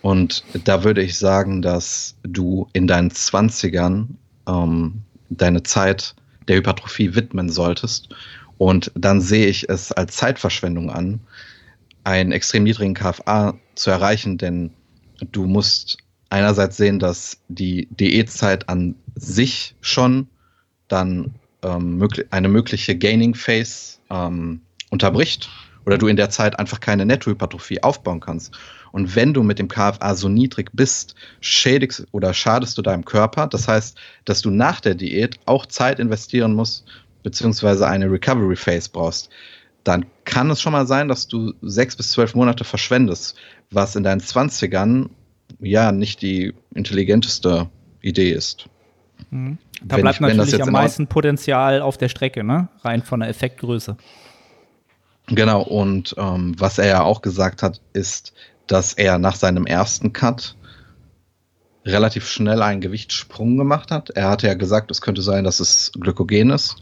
[SPEAKER 3] Und da würde ich sagen, dass du in deinen 20ern ähm, deine Zeit der Hypertrophie widmen solltest. Und dann sehe ich es als Zeitverschwendung an, einen extrem niedrigen KFA zu erreichen, denn du musst einerseits sehen, dass die Diätzeit an sich schon dann ähm, eine mögliche Gaining Phase ähm, unterbricht oder du in der Zeit einfach keine Nettohypertrophie aufbauen kannst. Und wenn du mit dem KFA so niedrig bist, schädigst oder schadest du deinem Körper. Das heißt, dass du nach der Diät auch Zeit investieren musst, beziehungsweise eine Recovery Phase brauchst. Dann kann es schon mal sein, dass du sechs bis zwölf Monate verschwendest, was in deinen 20ern ja nicht die intelligenteste Idee ist.
[SPEAKER 2] Da
[SPEAKER 3] Wenn
[SPEAKER 2] bleibt
[SPEAKER 3] ich-
[SPEAKER 2] natürlich am meisten Potenzial auf der Strecke, ne? Rein von der Effektgröße.
[SPEAKER 3] Genau, und ähm, was er ja auch gesagt hat, ist, dass er nach seinem ersten Cut relativ schnell einen Gewichtssprung gemacht hat. Er hatte ja gesagt, es könnte sein, dass es Glykogen ist.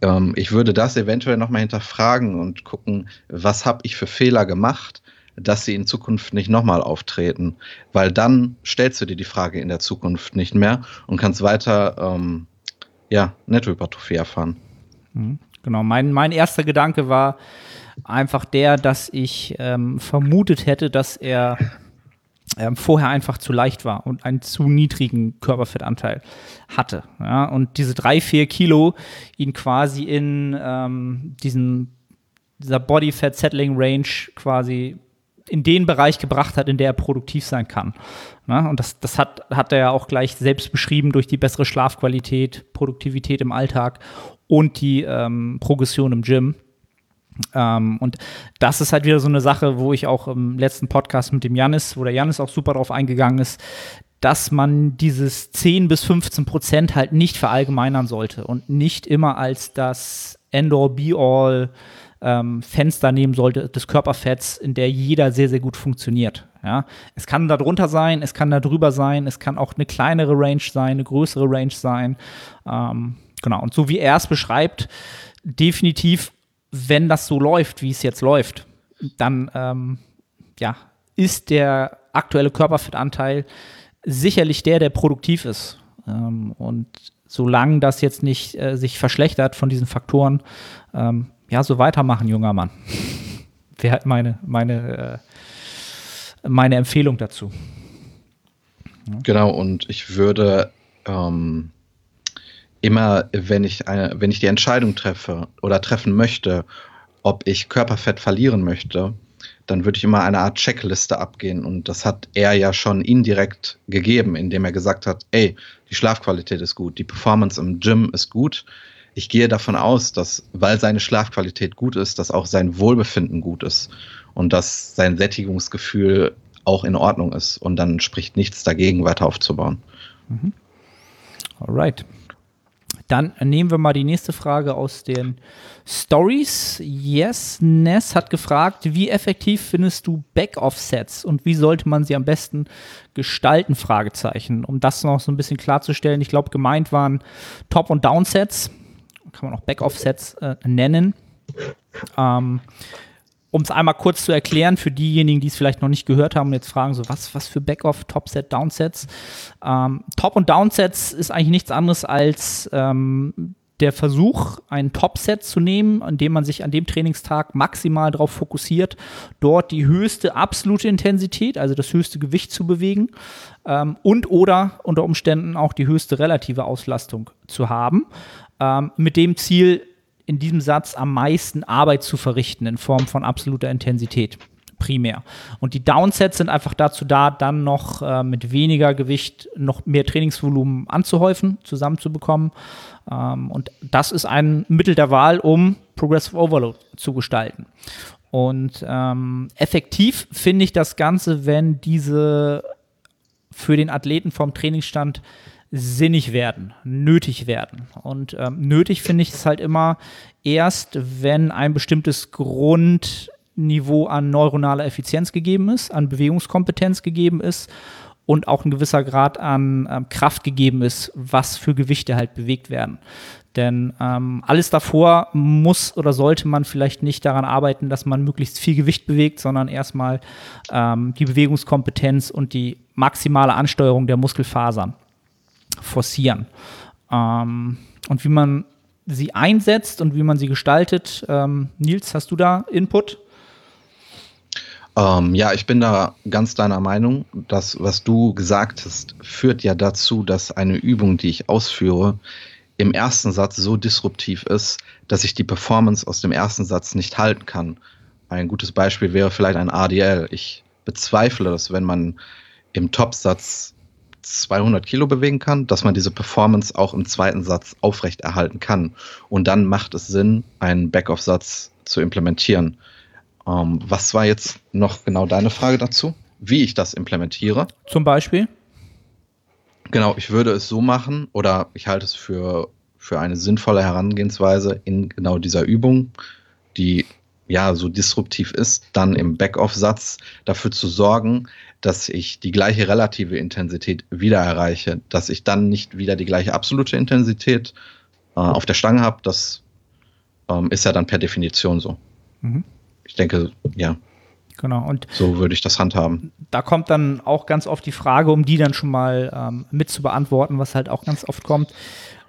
[SPEAKER 3] Ähm, ich würde das eventuell nochmal hinterfragen und gucken, was habe ich für Fehler gemacht, dass sie in Zukunft nicht nochmal auftreten. Weil dann stellst du dir die Frage in der Zukunft nicht mehr und kannst weiter ähm, ja, Nettohypertrophie erfahren.
[SPEAKER 2] Mhm. Genau, mein, mein erster Gedanke war einfach der, dass ich ähm, vermutet hätte, dass er ähm, vorher einfach zu leicht war und einen zu niedrigen Körperfettanteil hatte. Ja? Und diese drei, vier Kilo ihn quasi in ähm, diesen, dieser Body Fat Settling Range quasi in den Bereich gebracht hat, in der er produktiv sein kann. Ja? Und das, das hat, hat er ja auch gleich selbst beschrieben durch die bessere Schlafqualität, Produktivität im Alltag und die ähm, Progression im Gym. Ähm, und das ist halt wieder so eine Sache, wo ich auch im letzten Podcast mit dem Janis, wo der Janis auch super drauf eingegangen ist, dass man dieses 10 bis 15 Prozent halt nicht verallgemeinern sollte und nicht immer als das End-all, Be-all ähm, Fenster nehmen sollte des Körperfetts, in der jeder sehr, sehr gut funktioniert. Ja, es kann da drunter sein, es kann da drüber sein, es kann auch eine kleinere Range sein, eine größere Range sein. Ähm, genau. Und so wie er es beschreibt, definitiv wenn das so läuft, wie es jetzt läuft, dann ähm, ja, ist der aktuelle Körperfettanteil sicherlich der, der produktiv ist. Ähm, und solange das jetzt nicht äh, sich verschlechtert von diesen Faktoren, ähm, ja, so weitermachen, junger Mann. Wäre halt meine, meine, äh, meine Empfehlung dazu.
[SPEAKER 3] Ja. Genau, und ich würde ähm, immer, wenn ich, eine, wenn ich die Entscheidung treffe oder treffen möchte, ob ich Körperfett verlieren möchte, dann würde ich immer eine Art Checkliste abgehen. Und das hat er ja schon indirekt gegeben, indem er gesagt hat, ey, die Schlafqualität ist gut, die Performance im Gym ist gut. Ich gehe davon aus, dass, weil seine Schlafqualität gut ist, dass auch sein Wohlbefinden gut ist und dass sein Sättigungsgefühl auch in Ordnung ist. Und dann spricht nichts dagegen, weiter aufzubauen.
[SPEAKER 2] Mhm. Alright. Dann nehmen wir mal die nächste Frage aus den Stories. Yes, Ness hat gefragt, wie effektiv findest du Back-Offsets und wie sollte man sie am besten gestalten? Fragezeichen. Um das noch so ein bisschen klarzustellen, ich glaube, gemeint waren Top- und Downsets, kann man auch Back-Offsets äh, nennen. Ähm, um es einmal kurz zu erklären, für diejenigen, die es vielleicht noch nicht gehört haben und jetzt fragen, so was, was für Backoff, Topset, Downsets. Ähm, Top- und Downsets ist eigentlich nichts anderes als ähm, der Versuch, ein Topset zu nehmen, an dem man sich an dem Trainingstag maximal darauf fokussiert, dort die höchste absolute Intensität, also das höchste Gewicht zu bewegen ähm, und oder unter Umständen auch die höchste relative Auslastung zu haben. Ähm, mit dem Ziel, in diesem Satz am meisten Arbeit zu verrichten in Form von absoluter Intensität primär. Und die Downsets sind einfach dazu da, dann noch äh, mit weniger Gewicht noch mehr Trainingsvolumen anzuhäufen, zusammenzubekommen. Ähm, und das ist ein Mittel der Wahl, um Progressive Overload zu gestalten. Und ähm, effektiv finde ich das Ganze, wenn diese für den Athleten vom Trainingsstand sinnig werden, nötig werden. Und ähm, nötig finde ich es halt immer erst, wenn ein bestimmtes Grundniveau an neuronaler Effizienz gegeben ist, an Bewegungskompetenz gegeben ist und auch ein gewisser Grad an ähm, Kraft gegeben ist, was für Gewichte halt bewegt werden. Denn ähm, alles davor muss oder sollte man vielleicht nicht daran arbeiten, dass man möglichst viel Gewicht bewegt, sondern erstmal ähm, die Bewegungskompetenz und die maximale Ansteuerung der Muskelfasern forcieren. Ähm, und wie man sie einsetzt und wie man sie gestaltet. Ähm, Nils, hast du da Input?
[SPEAKER 3] Ähm, ja, ich bin da ganz deiner Meinung. Das, was du gesagt hast, führt ja dazu, dass eine Übung, die ich ausführe, im ersten Satz so disruptiv ist, dass ich die Performance aus dem ersten Satz nicht halten kann. Ein gutes Beispiel wäre vielleicht ein ADL. Ich bezweifle, dass wenn man im Topsatz 200 Kilo bewegen kann, dass man diese Performance auch im zweiten Satz aufrechterhalten kann. Und dann macht es Sinn, einen Backoff-Satz zu implementieren. Ähm, was war jetzt noch genau deine Frage dazu? Wie ich das implementiere?
[SPEAKER 2] Zum Beispiel?
[SPEAKER 3] Genau, ich würde es so machen oder ich halte es für, für eine sinnvolle Herangehensweise in genau dieser Übung, die ja so disruptiv ist, dann im Backoff-Satz dafür zu sorgen, dass ich die gleiche relative Intensität wieder erreiche, dass ich dann nicht wieder die gleiche absolute Intensität äh, auf der Stange habe, das ähm, ist ja dann per Definition so. Mhm. Ich denke, ja.
[SPEAKER 2] Genau. Und
[SPEAKER 3] so würde ich das handhaben.
[SPEAKER 2] Da kommt dann auch ganz oft die Frage, um die dann schon mal ähm, mit zu beantworten, was halt auch ganz oft kommt.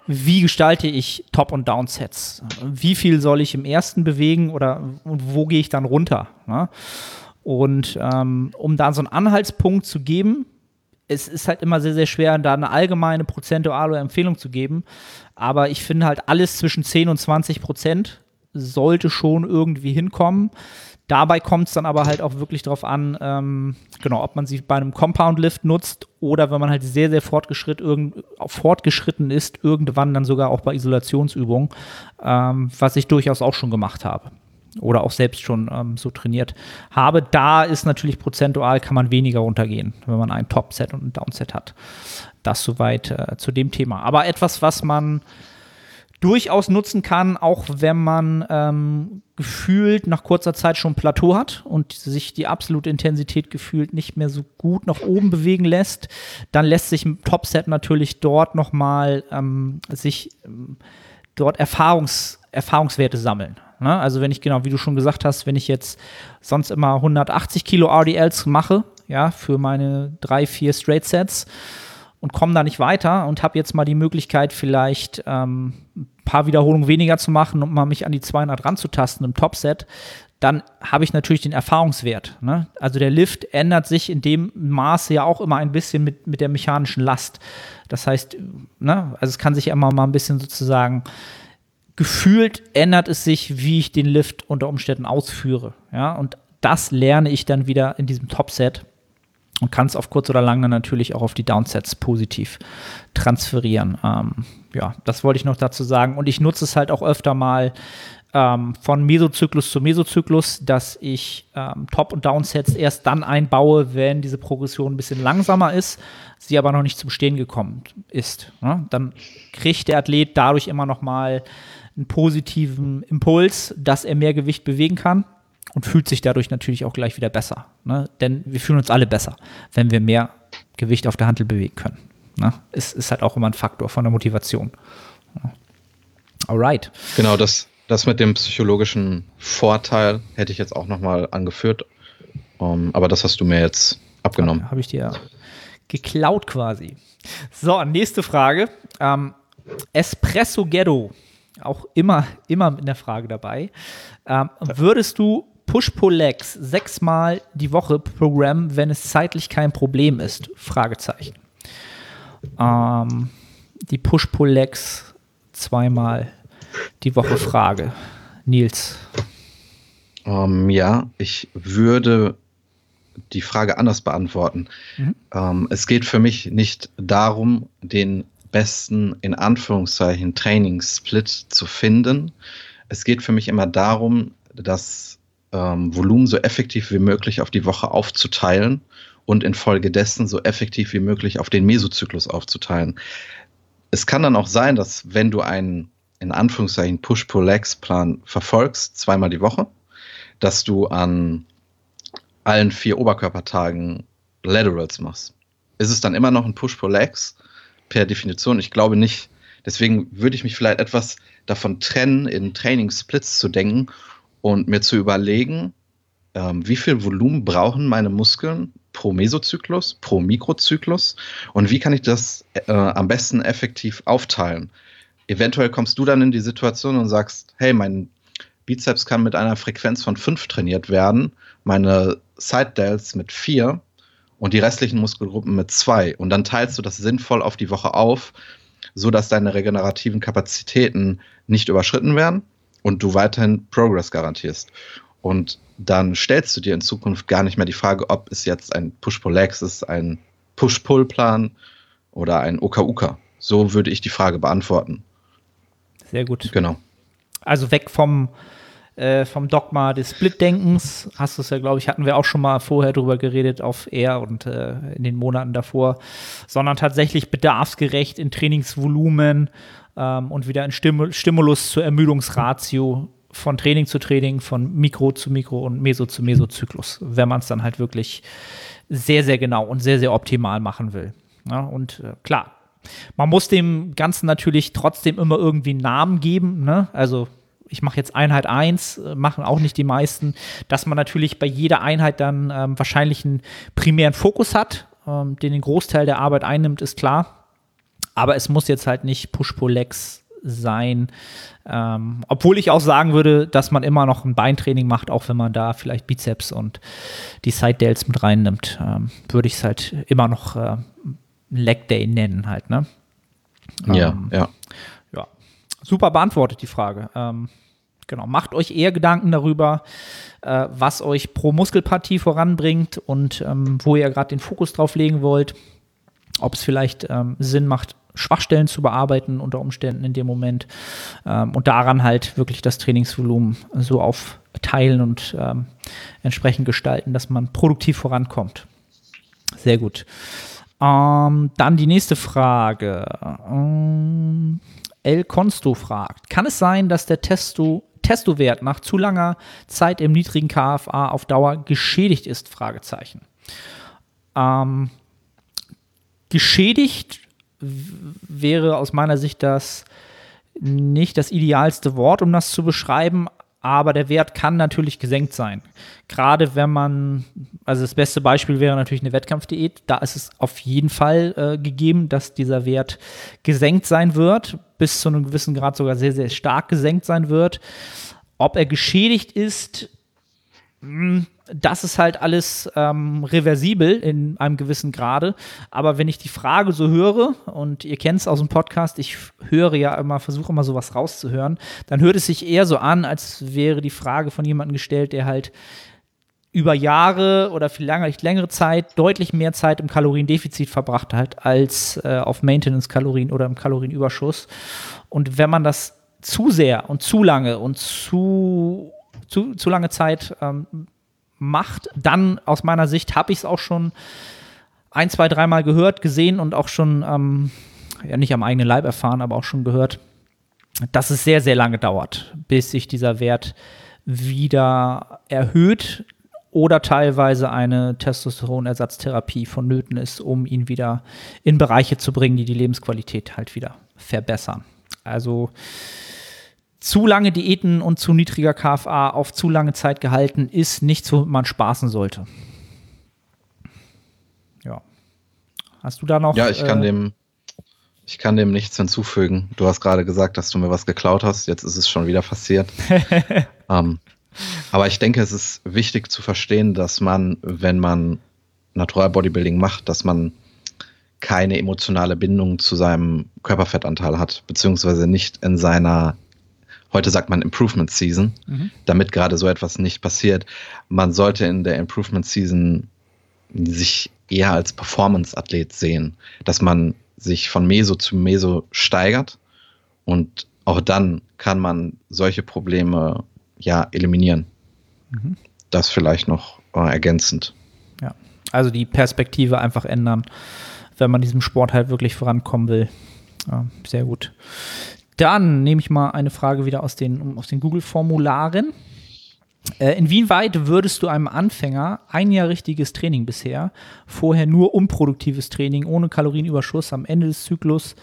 [SPEAKER 2] Wie gestalte ich Top- und Downsets? Wie viel soll ich im ersten bewegen oder wo gehe ich dann runter? Ne? Und ähm, um da so einen Anhaltspunkt zu geben, es ist halt immer sehr, sehr schwer, da eine allgemeine prozentuale Empfehlung zu geben. Aber ich finde halt alles zwischen 10 und 20 Prozent sollte schon irgendwie hinkommen. Dabei kommt es dann aber halt auch wirklich darauf an, ähm, genau, ob man sie bei einem Compound Lift nutzt oder wenn man halt sehr, sehr fortgeschritt, irgend, fortgeschritten ist, irgendwann dann sogar auch bei Isolationsübungen, ähm, was ich durchaus auch schon gemacht habe oder auch selbst schon ähm, so trainiert habe. Da ist natürlich prozentual, kann man weniger runtergehen, wenn man ein Top-Set und ein Downset hat. Das soweit äh, zu dem Thema. Aber etwas, was man durchaus nutzen kann, auch wenn man ähm, gefühlt nach kurzer Zeit schon ein Plateau hat und sich die absolute Intensität gefühlt nicht mehr so gut nach oben bewegen lässt, dann lässt sich im Topset natürlich dort nochmal ähm, sich ähm, dort Erfahrungs, Erfahrungswerte sammeln. Ne? Also wenn ich genau, wie du schon gesagt hast, wenn ich jetzt sonst immer 180 Kilo RDLs mache, ja, für meine drei, vier Straight Sets, und komme da nicht weiter und habe jetzt mal die Möglichkeit, vielleicht ähm, ein paar Wiederholungen weniger zu machen und mal mich an die 200 ranzutasten im Topset, dann habe ich natürlich den Erfahrungswert. Ne? Also der Lift ändert sich in dem Maße ja auch immer ein bisschen mit, mit der mechanischen Last. Das heißt, ne, also es kann sich immer mal ein bisschen sozusagen gefühlt ändert es sich, wie ich den Lift unter Umständen ausführe. Ja, und das lerne ich dann wieder in diesem Topset und kann es auf kurz oder lang dann natürlich auch auf die Downsets positiv transferieren. Ähm, ja, das wollte ich noch dazu sagen. Und ich nutze es halt auch öfter mal ähm, von Mesozyklus zu Mesozyklus, dass ich ähm, Top- und Downsets erst dann einbaue, wenn diese Progression ein bisschen langsamer ist, sie aber noch nicht zum Stehen gekommen ist. Ne? Dann kriegt der Athlet dadurch immer noch mal einen positiven Impuls, dass er mehr Gewicht bewegen kann und fühlt sich dadurch natürlich auch gleich wieder besser. Ne? Denn wir fühlen uns alle besser, wenn wir mehr Gewicht auf der Handel bewegen können. Ne? Ist, ist halt auch immer ein Faktor von der Motivation.
[SPEAKER 3] Alright. Genau, das, das mit dem psychologischen Vorteil hätte ich jetzt auch nochmal angeführt. Um, ähm, aber das hast du mir jetzt abgenommen.
[SPEAKER 2] Habe ich dir geklaut quasi. So, nächste Frage. Ähm, Espresso Ghetto, auch immer, immer in der Frage dabei. Ähm, würdest du Push-Pull-Legs sechsmal die Woche Programm, wenn es zeitlich kein Problem ist? Fragezeichen. Ähm, die Push-Pull-Legs zweimal die Woche Frage. Nils.
[SPEAKER 3] Um, ähm, ja, ich würde die Frage anders beantworten. Mhm. Um, ähm, es geht für mich nicht darum, den besten, in Anführungszeichen, Trainingssplit zu finden. Es geht für mich immer darum, das ähm, Volumen so effektiv wie möglich auf die Woche aufzuteilen und infolgedessen so effektiv wie möglich auf den Mesozyklus aufzuteilen. Es kann dann auch sein, dass wenn du einen in Anführungszeichen Push-Pull-Legs-Plan verfolgst, zweimal die Woche, dass du an allen vier Oberkörpertagen Laterals machst. Ist es dann immer noch ein Push-Pull-Legs per Definition? Ich glaube nicht. Deswegen würde ich mich vielleicht etwas davon trennen, in Trainingssplits zu denken und mir zu überlegen, ähm, wie viel Volumen brauchen meine Muskeln pro Mesozyklus, pro Mikrozyklus? Und wie kann ich das äh, am besten effektiv aufteilen. Eventuell kommst du dann in die Situation und sagst, hey, mein Bizeps kann mit einer Frequenz von 5 trainiert werden, meine Side Delts mit 4 und die restlichen Muskelgruppen mit 2 und dann teilst du das sinnvoll auf die Woche auf, sodass deine regenerativen Kapazitäten nicht überschritten werden und du weiterhin Progress garantierst. Und dann stellst du dir in Zukunft gar nicht mehr die Frage, ob es jetzt ein Push-Pull-Legs ist, ein Push-Pull-Plan oder ein Oka-Uka. So würde ich die Frage beantworten.
[SPEAKER 2] Sehr gut.
[SPEAKER 3] Genau.
[SPEAKER 2] Also weg vom, äh, vom Dogma des Split-Denkens. Hast du es ja, glaube ich, hatten wir auch schon mal vorher drüber geredet auf Air und äh, in den Monaten davor, sondern tatsächlich bedarfsgerecht in Trainingsvolumen ähm, und wieder ein Stimul Stimulus zur Ermüdungsratio von Training zu Training, von Mikro zu Mikro und Meso zu Mesozyklus, wenn man es dann halt wirklich sehr, sehr genau und sehr, sehr optimal machen will. Ja, und äh, klar, man muss dem Ganzen natürlich trotzdem immer irgendwie einen Namen geben. Ne? Also ich mache jetzt Einheit 1, äh, machen auch nicht die meisten, dass man natürlich bei jeder Einheit dann ähm, wahrscheinlich einen primären Fokus hat, ähm, den den Großteil der Arbeit einnimmt, ist klar. Aber es muss jetzt halt nicht Push-Pull-Legs sein. Ähm, obwohl ich auch sagen würde, dass man immer noch ein Beintraining macht, auch wenn man da vielleicht Bizeps und die Side Delts mit reinnimmt, ähm, würde ich es halt immer noch äh, Leg Day nennen halt, ne?
[SPEAKER 3] Ja,
[SPEAKER 2] Ähm,
[SPEAKER 3] ja.
[SPEAKER 2] ja, super beantwortet die Frage. Ähm, genau, macht euch eher Gedanken darüber, äh, was euch pro Muskelpartie voranbringt und ähm, wo ihr gerade den Fokus drauf legen wollt. Ob es vielleicht ähm, Sinn macht, Schwachstellen zu bearbeiten unter Umständen in dem Moment ähm, und daran halt wirklich das Trainingsvolumen so aufteilen und ähm, entsprechend gestalten, dass man produktiv vorankommt. Sehr gut. Ähm, dann die nächste Frage. Ähm, El Consto fragt: Kann es sein, dass der Testo, Testowert nach zu langer Zeit im niedrigen KFA auf Dauer geschädigt ist? Fragezeichen. Ähm, geschädigt wäre aus meiner Sicht das nicht das idealste Wort, um das zu beschreiben, aber der Wert kann natürlich gesenkt sein. Gerade wenn man, also das beste Beispiel wäre natürlich eine Wettkampfdiät, da ist es auf jeden Fall äh, gegeben, dass dieser Wert gesenkt sein wird, bis zu einem gewissen Grad sogar sehr, sehr stark gesenkt sein wird. Ob er geschädigt ist, das ist halt alles ähm, reversibel in einem gewissen Grade. Aber wenn ich die Frage so höre, und ihr kennt es aus dem Podcast, ich höre ja immer, versuche immer sowas rauszuhören, dann hört es sich eher so an, als wäre die Frage von jemandem gestellt, der halt über Jahre oder vielleicht längere Zeit deutlich mehr Zeit im Kaloriendefizit verbracht hat als äh, auf Maintenance-Kalorien oder im Kalorienüberschuss. Und wenn man das zu sehr und zu lange und zu, zu, zu lange Zeit ähm, macht, dann aus meiner Sicht habe ich es auch schon ein, zwei, dreimal gehört, gesehen und auch schon, ähm, ja nicht am eigenen Leib erfahren, aber auch schon gehört, dass es sehr, sehr lange dauert, bis sich dieser Wert wieder erhöht oder teilweise eine Testosteronersatztherapie vonnöten ist, um ihn wieder in Bereiche zu bringen, die die Lebensqualität halt wieder verbessern. Also zu lange Diäten und zu niedriger KFA auf zu lange Zeit gehalten ist nichts, womit man spaßen sollte. Ja. Hast du da noch?
[SPEAKER 3] Ja, ich kann
[SPEAKER 2] äh,
[SPEAKER 3] dem, ich kann dem nichts hinzufügen. Du hast gerade gesagt, dass du mir was geklaut hast. Jetzt ist es schon wieder passiert. ähm, aber ich denke, es ist wichtig zu verstehen, dass man, wenn man Natural Bodybuilding macht, dass man keine emotionale Bindung zu seinem Körperfettanteil hat, beziehungsweise nicht in seiner, heute sagt man Improvement Season,
[SPEAKER 2] Mhm.
[SPEAKER 3] damit gerade so etwas nicht passiert. Man sollte in der Improvement Season sich eher als Performance-Athlet sehen, dass man sich von Meso zu Meso steigert und auch dann kann man solche Probleme ja eliminieren.
[SPEAKER 2] Mhm.
[SPEAKER 3] Das vielleicht noch äh, ergänzend.
[SPEAKER 2] Ja. Also die Perspektive einfach ändern, wenn man diesem Sport halt wirklich vorankommen will. Ja, sehr gut. Dann nehme ich mal eine Frage wieder aus den, aus den Google-Formularen. Äh, inwieweit würdest du einem Anfänger ein Jahr richtiges Training bisher, vorher nur unproduktives Training ohne Kalorienüberschuss am Ende des Zyklus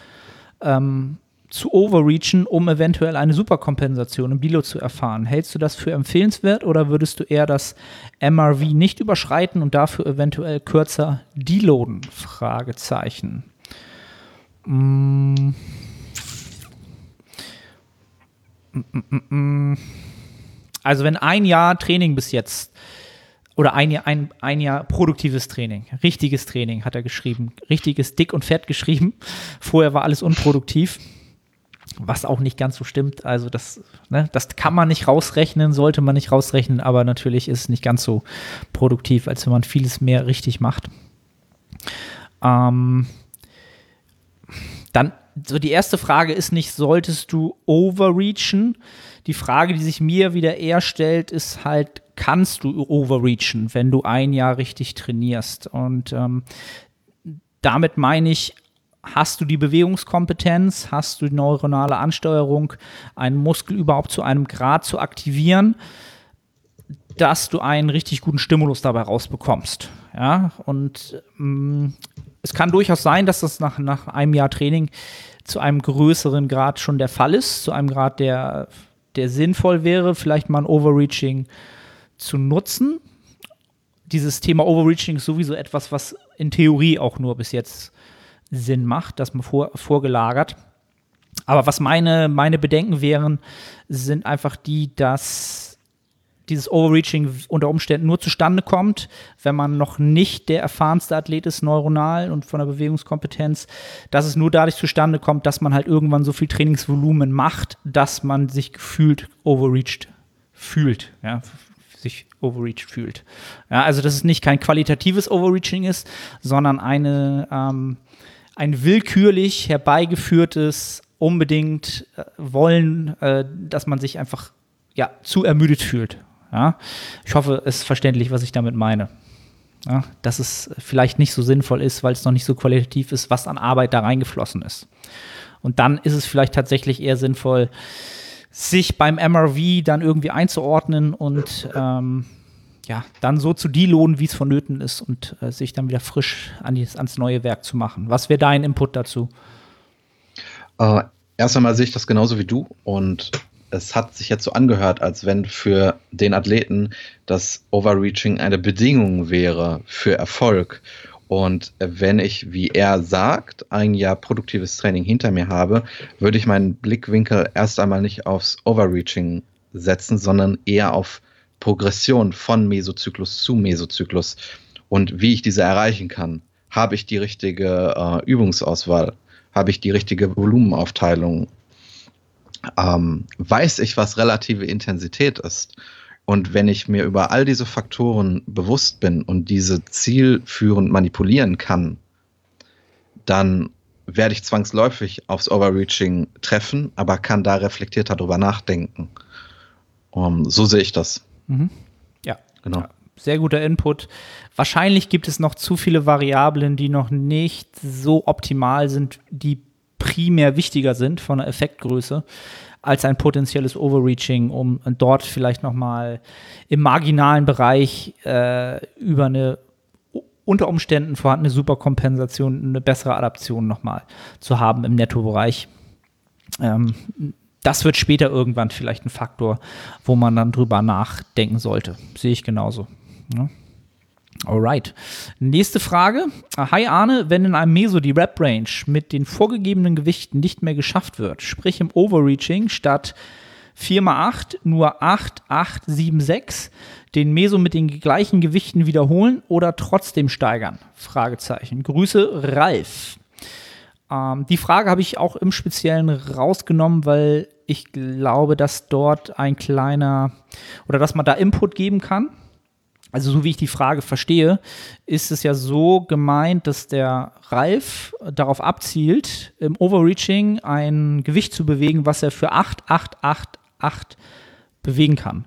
[SPEAKER 2] ähm, zu overreachen, um eventuell eine Superkompensation im Bilo zu erfahren? Hältst du das für empfehlenswert oder würdest du eher das MRV nicht überschreiten und dafür eventuell kürzer deloaden? Fragezeichen. Mm. Also wenn ein Jahr Training bis jetzt oder ein Jahr, ein, ein Jahr produktives Training, richtiges Training hat er geschrieben, richtiges dick und fett geschrieben. Vorher war alles unproduktiv, was auch nicht ganz so stimmt. Also das, ne, das kann man nicht rausrechnen, sollte man nicht rausrechnen, aber natürlich ist es nicht ganz so produktiv, als wenn man vieles mehr richtig macht. Ähm, dann so die erste Frage ist nicht, solltest du overreachen? Die Frage, die sich mir wieder eher stellt, ist halt, kannst du overreachen, wenn du ein Jahr richtig trainierst? Und ähm, damit meine ich, hast du die Bewegungskompetenz, hast du die neuronale Ansteuerung, einen Muskel überhaupt zu einem Grad zu aktivieren, dass du einen richtig guten Stimulus dabei rausbekommst. Ja, und ähm, es kann durchaus sein, dass das nach, nach einem Jahr Training zu einem größeren Grad schon der Fall ist, zu einem Grad, der der sinnvoll wäre, vielleicht mal ein Overreaching zu nutzen. Dieses Thema Overreaching ist sowieso etwas, was in Theorie auch nur bis jetzt Sinn macht, das man vor, vorgelagert. Aber was meine, meine Bedenken wären, sind einfach die, dass dieses Overreaching unter Umständen nur zustande kommt, wenn man noch nicht der erfahrenste Athlet ist, neuronal und von der Bewegungskompetenz, dass es nur dadurch zustande kommt, dass man halt irgendwann so viel Trainingsvolumen macht, dass man sich gefühlt overreached fühlt, ja, sich overreached fühlt. Ja, also dass es nicht kein qualitatives Overreaching ist, sondern eine, ähm, ein willkürlich herbeigeführtes unbedingt äh, wollen, äh, dass man sich einfach ja, zu ermüdet fühlt. Ja? Ich hoffe, es ist verständlich, was ich damit meine. Ja? Dass es vielleicht nicht so sinnvoll ist, weil es noch nicht so qualitativ ist, was an Arbeit da reingeflossen ist. Und dann ist es vielleicht tatsächlich eher sinnvoll, sich beim MRV dann irgendwie einzuordnen und ähm, ja, dann so zu delohnen, wie es vonnöten ist und äh, sich dann wieder frisch an die, ans neue Werk zu machen. Was wäre dein Input dazu?
[SPEAKER 3] Äh, erst einmal sehe ich das genauso wie du und es hat sich jetzt so angehört, als wenn für den Athleten das Overreaching eine Bedingung wäre für Erfolg. Und wenn ich, wie er sagt, ein Jahr produktives Training hinter mir habe, würde ich meinen Blickwinkel erst einmal nicht aufs Overreaching setzen, sondern eher auf Progression von Mesozyklus zu Mesozyklus und wie ich diese erreichen kann. Habe ich die richtige äh, Übungsauswahl? Habe ich die richtige Volumenaufteilung? Ähm, weiß ich, was relative Intensität ist. Und wenn ich mir über all diese Faktoren bewusst bin und diese zielführend manipulieren kann, dann werde ich zwangsläufig aufs Overreaching treffen, aber kann da reflektierter darüber nachdenken. Um, so sehe ich das.
[SPEAKER 2] Mhm. Ja, genau. Sehr guter Input. Wahrscheinlich gibt es noch zu viele Variablen, die noch nicht so optimal sind, die primär wichtiger sind von der Effektgröße als ein potenzielles Overreaching, um dort vielleicht nochmal im marginalen Bereich äh, über eine unter Umständen vorhandene Superkompensation, eine bessere Adaption nochmal zu haben im Nettobereich. Ähm, das wird später irgendwann vielleicht ein Faktor, wo man dann drüber nachdenken sollte. Sehe ich genauso. Ja. Alright. Nächste Frage. Hi Arne, wenn in einem Meso die Rep-Range mit den vorgegebenen Gewichten nicht mehr geschafft wird, sprich im Overreaching statt 4x8 nur 8, 8, 7, 6, den Meso mit den gleichen Gewichten wiederholen oder trotzdem steigern? Fragezeichen. Grüße, Ralf. Ähm, die Frage habe ich auch im Speziellen rausgenommen, weil ich glaube, dass dort ein kleiner oder dass man da Input geben kann also so wie ich die Frage verstehe, ist es ja so gemeint, dass der Ralf darauf abzielt, im Overreaching ein Gewicht zu bewegen, was er für 8, 8, 8, 8 bewegen kann.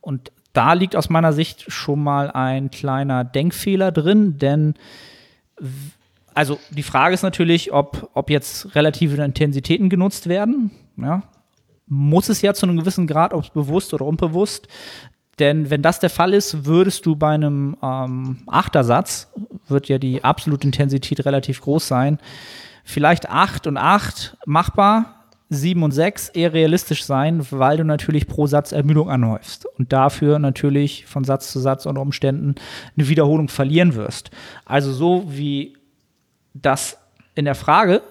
[SPEAKER 2] Und da liegt aus meiner Sicht schon mal ein kleiner Denkfehler drin, denn also die Frage ist natürlich, ob, ob jetzt relative Intensitäten genutzt werden. Ja, muss es ja zu einem gewissen Grad, ob es bewusst oder unbewusst. Denn wenn das der Fall ist, würdest du bei einem ähm, Achtersatz, wird ja die absolute Intensität relativ groß sein, vielleicht 8 und 8 machbar, 7 und 6 eher realistisch sein, weil du natürlich pro Satz Ermüdung anhäufst und dafür natürlich von Satz zu Satz unter Umständen eine Wiederholung verlieren wirst. Also so wie das in der Frage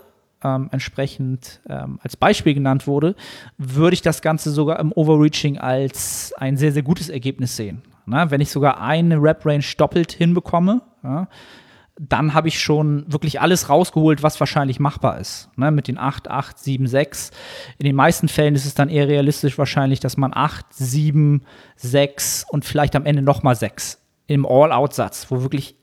[SPEAKER 2] ähm, entsprechend ähm, als Beispiel genannt wurde, würde ich das Ganze sogar im Overreaching als ein sehr, sehr gutes Ergebnis sehen. Na, wenn ich sogar eine Rap-Range doppelt hinbekomme, ja, dann habe ich schon wirklich alles rausgeholt, was wahrscheinlich machbar ist. Ne, mit den 8, 8, 7, 6. In den meisten Fällen ist es dann eher realistisch wahrscheinlich, dass man 8, 7, 6 und vielleicht am Ende nochmal 6 im All-Out-Satz, wo wirklich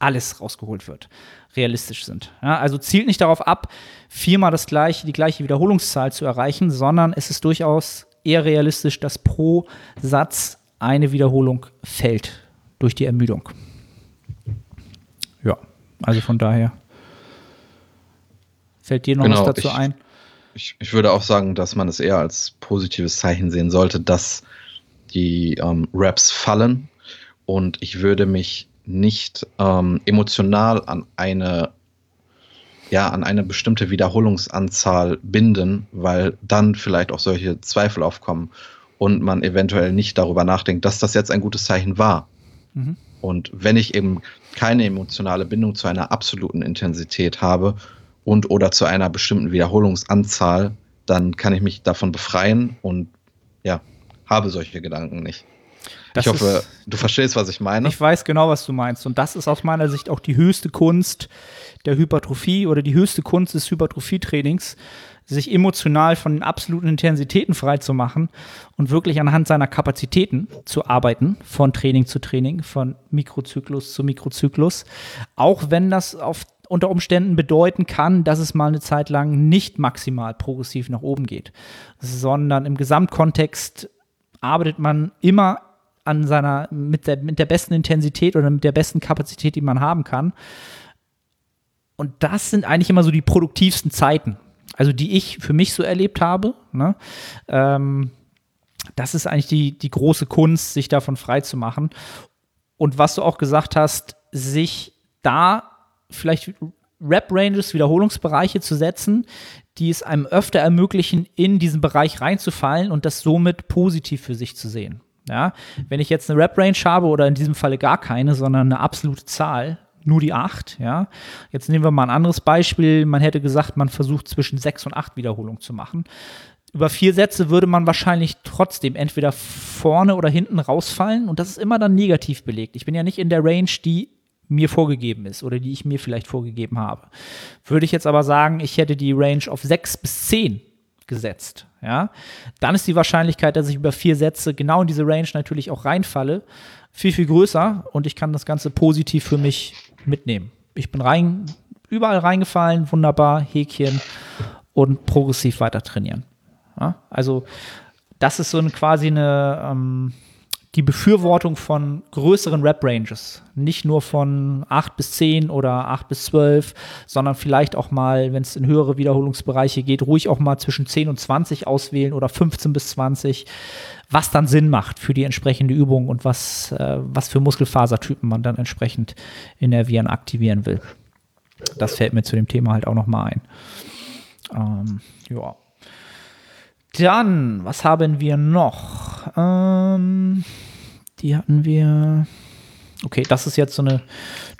[SPEAKER 2] alles rausgeholt wird realistisch sind. Ja, also zielt nicht darauf ab, viermal das gleiche, die gleiche Wiederholungszahl zu erreichen, sondern es ist durchaus eher realistisch, dass pro Satz eine Wiederholung fällt durch die Ermüdung. Ja, also von daher. Fällt dir noch genau, was dazu
[SPEAKER 3] ich,
[SPEAKER 2] ein?
[SPEAKER 3] Ich, ich, würde auch sagen, dass man es eher als positives Zeichen sehen sollte, dass die ähm, Raps fallen. Und ich würde mich nicht ähm, emotional an eine ja an eine bestimmte Wiederholungsanzahl binden, weil dann vielleicht auch solche Zweifel aufkommen und man eventuell nicht darüber nachdenkt, dass das jetzt ein gutes Zeichen war. Mhm. Und wenn ich eben keine emotionale Bindung zu einer absoluten Intensität habe und oder zu einer bestimmten Wiederholungsanzahl, dann kann ich mich davon befreien und ja, habe solche Gedanken nicht. Das ich hoffe, ist, du verstehst, was ich meine.
[SPEAKER 2] Ich weiß genau, was du meinst. Und das ist aus meiner Sicht auch die höchste Kunst der Hypertrophie oder die höchste Kunst des Hypertrophietrainings, sich emotional von den absoluten Intensitäten freizumachen und wirklich anhand seiner Kapazitäten zu arbeiten, von Training zu Training, von Mikrozyklus zu Mikrozyklus, auch wenn das auf unter Umständen bedeuten kann, dass es mal eine Zeit lang nicht maximal progressiv nach oben geht, sondern im Gesamtkontext arbeitet man immer an seiner, mit der, mit der besten Intensität oder mit der besten Kapazität, die man haben kann. Und das sind eigentlich immer so die produktivsten Zeiten, also die ich für mich so erlebt habe. Ne? Ähm, das ist eigentlich die, die große Kunst, sich davon frei zu machen. Und was du auch gesagt hast, sich da vielleicht Rap-Ranges, Wiederholungsbereiche zu setzen, die es einem öfter ermöglichen, in diesen Bereich reinzufallen und das somit positiv für sich zu sehen. Ja, wenn ich jetzt eine Rap-Range habe oder in diesem Falle gar keine, sondern eine absolute Zahl, nur die 8, ja. Jetzt nehmen wir mal ein anderes Beispiel. Man hätte gesagt, man versucht zwischen 6 und 8 Wiederholungen zu machen. Über vier Sätze würde man wahrscheinlich trotzdem entweder vorne oder hinten rausfallen und das ist immer dann negativ belegt. Ich bin ja nicht in der Range, die mir vorgegeben ist oder die ich mir vielleicht vorgegeben habe. Würde ich jetzt aber sagen, ich hätte die Range auf 6 bis 10 gesetzt, ja, dann ist die Wahrscheinlichkeit, dass ich über vier Sätze genau in diese Range natürlich auch reinfalle, viel, viel größer und ich kann das Ganze positiv für mich mitnehmen. Ich bin rein, überall reingefallen, wunderbar, Häkchen und progressiv weiter trainieren. Ja, also das ist so eine, quasi eine, ähm, die Befürwortung von größeren Rap-Ranges. Nicht nur von 8 bis 10 oder 8 bis 12, sondern vielleicht auch mal, wenn es in höhere Wiederholungsbereiche geht, ruhig auch mal zwischen 10 und 20 auswählen oder 15 bis 20, was dann Sinn macht für die entsprechende Übung und was, äh, was für Muskelfasertypen man dann entsprechend innervieren, aktivieren will. Das fällt mir zu dem Thema halt auch noch mal ein. Ähm, ja. Dann, was haben wir noch? Ähm, die hatten wir. Okay, das ist jetzt so eine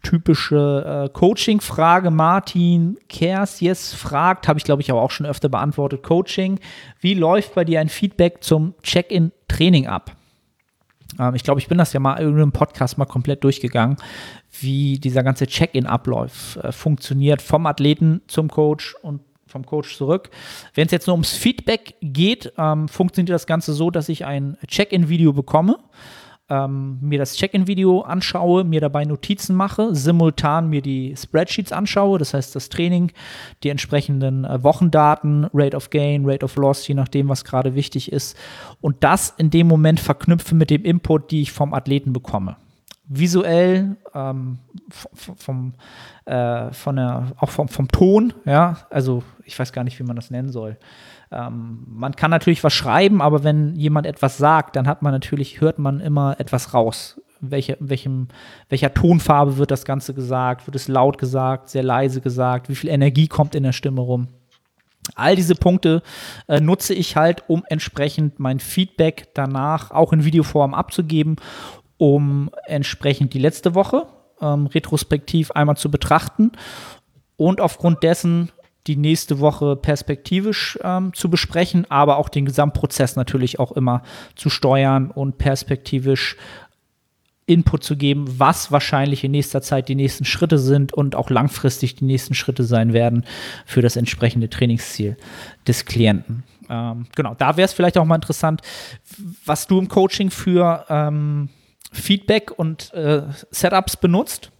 [SPEAKER 2] typische äh, Coaching-Frage. Martin Kers fragt, habe ich glaube ich aber auch schon öfter beantwortet. Coaching, wie läuft bei dir ein Feedback zum Check-in-Training ab? Ähm, ich glaube, ich bin das ja mal in einem Podcast mal komplett durchgegangen, wie dieser ganze Check-in-Ablauf äh, funktioniert, vom Athleten zum Coach und vom Coach zurück. Wenn es jetzt nur ums Feedback geht, ähm, funktioniert das Ganze so, dass ich ein Check-in-Video bekomme, ähm, mir das Check-in-Video anschaue, mir dabei Notizen mache, simultan mir die Spreadsheets anschaue, das heißt das Training, die entsprechenden äh, Wochendaten, Rate of Gain, Rate of Loss, je nachdem, was gerade wichtig ist, und das in dem Moment verknüpfe mit dem Input, die ich vom Athleten bekomme visuell, ähm, vom, äh, von der, auch vom, vom Ton, ja, also ich weiß gar nicht, wie man das nennen soll. Ähm, man kann natürlich was schreiben, aber wenn jemand etwas sagt, dann hat man natürlich, hört man immer etwas raus. Welche, welchem, welcher Tonfarbe wird das Ganze gesagt? Wird es laut gesagt, sehr leise gesagt? Wie viel Energie kommt in der Stimme rum? All diese Punkte äh, nutze ich halt, um entsprechend mein Feedback danach auch in Videoform abzugeben um entsprechend die letzte Woche ähm, retrospektiv einmal zu betrachten und aufgrund dessen die nächste Woche perspektivisch ähm, zu besprechen, aber auch den Gesamtprozess natürlich auch immer zu steuern und perspektivisch Input zu geben, was wahrscheinlich in nächster Zeit die nächsten Schritte sind und auch langfristig die nächsten Schritte sein werden für das entsprechende Trainingsziel des Klienten. Ähm, genau, da wäre es vielleicht auch mal interessant, was du im Coaching für ähm, Feedback und äh, Setups benutzt?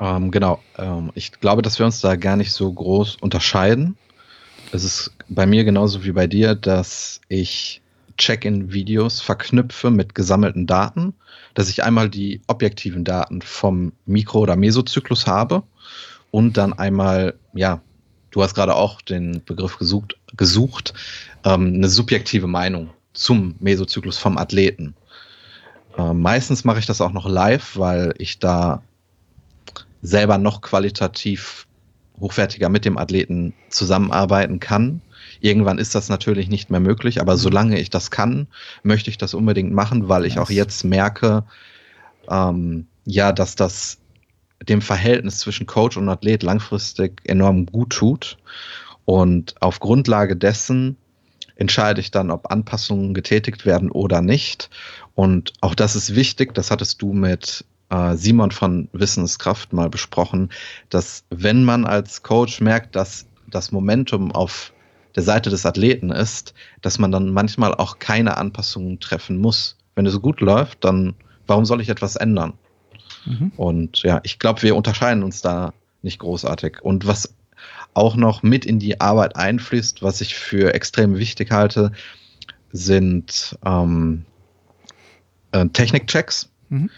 [SPEAKER 3] Ähm, genau. Ähm, ich glaube, dass wir uns da gar nicht so groß unterscheiden. Es ist bei mir genauso wie bei dir, dass ich Check-in-Videos verknüpfe mit gesammelten Daten, dass ich einmal die objektiven Daten vom Mikro- oder Mesozyklus habe und dann einmal, ja, du hast gerade auch den Begriff gesucht, gesucht ähm, eine subjektive Meinung zum Mesozyklus vom Athleten. Äh, meistens mache ich das auch noch live, weil ich da selber noch qualitativ hochwertiger mit dem Athleten zusammenarbeiten kann. Irgendwann ist das natürlich nicht mehr möglich, aber solange ich das kann, möchte ich das unbedingt machen, weil ich
[SPEAKER 2] Nice.
[SPEAKER 3] auch jetzt merke, ähm, ja, dass das dem Verhältnis zwischen Coach und Athlet langfristig enorm gut tut. Und auf Grundlage dessen entscheide ich dann, ob Anpassungen getätigt werden oder nicht. Und auch das ist wichtig, das hattest du mit äh, Simon von Wissenskraft mal besprochen, dass wenn man als Coach merkt, dass das Momentum auf der Seite des Athleten ist, dass man dann manchmal auch keine Anpassungen treffen muss. Wenn es gut läuft, dann warum soll ich etwas ändern?
[SPEAKER 2] Mhm.
[SPEAKER 3] Und ja, ich glaube, wir unterscheiden uns da nicht großartig. Und was auch noch mit in die Arbeit einfließt, was ich für extrem wichtig halte, sind ähm, äh, Technikchecks.
[SPEAKER 2] Mhm.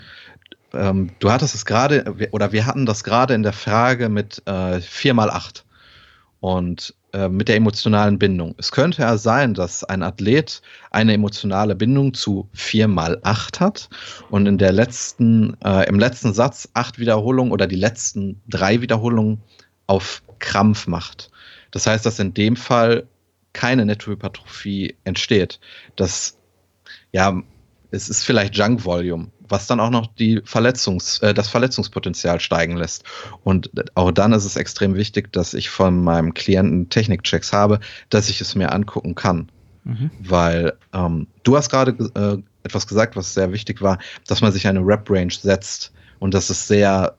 [SPEAKER 3] Ähm, du hattest es gerade, oder wir hatten das gerade in der Frage mit äh, 4x8 und äh, mit der emotionalen Bindung. Es könnte ja sein, dass ein Athlet eine emotionale Bindung zu 4x8 hat und in der letzten, äh, im letzten Satz acht Wiederholungen oder die letzten drei Wiederholungen auf Krampf macht. Das heißt, dass in dem Fall keine Nettohypertrophie entsteht. Das, ja, es ist vielleicht Junk Volume, was dann auch noch die Verletzungs, äh, das Verletzungspotenzial steigen lässt. Und auch dann ist es extrem wichtig, dass ich von meinem Klienten Technikchecks habe, dass ich es mir angucken kann.
[SPEAKER 2] Mhm.
[SPEAKER 3] Weil ähm, du hast gerade äh, etwas gesagt, was sehr wichtig war, dass man sich eine Rep-Range setzt und dass es sehr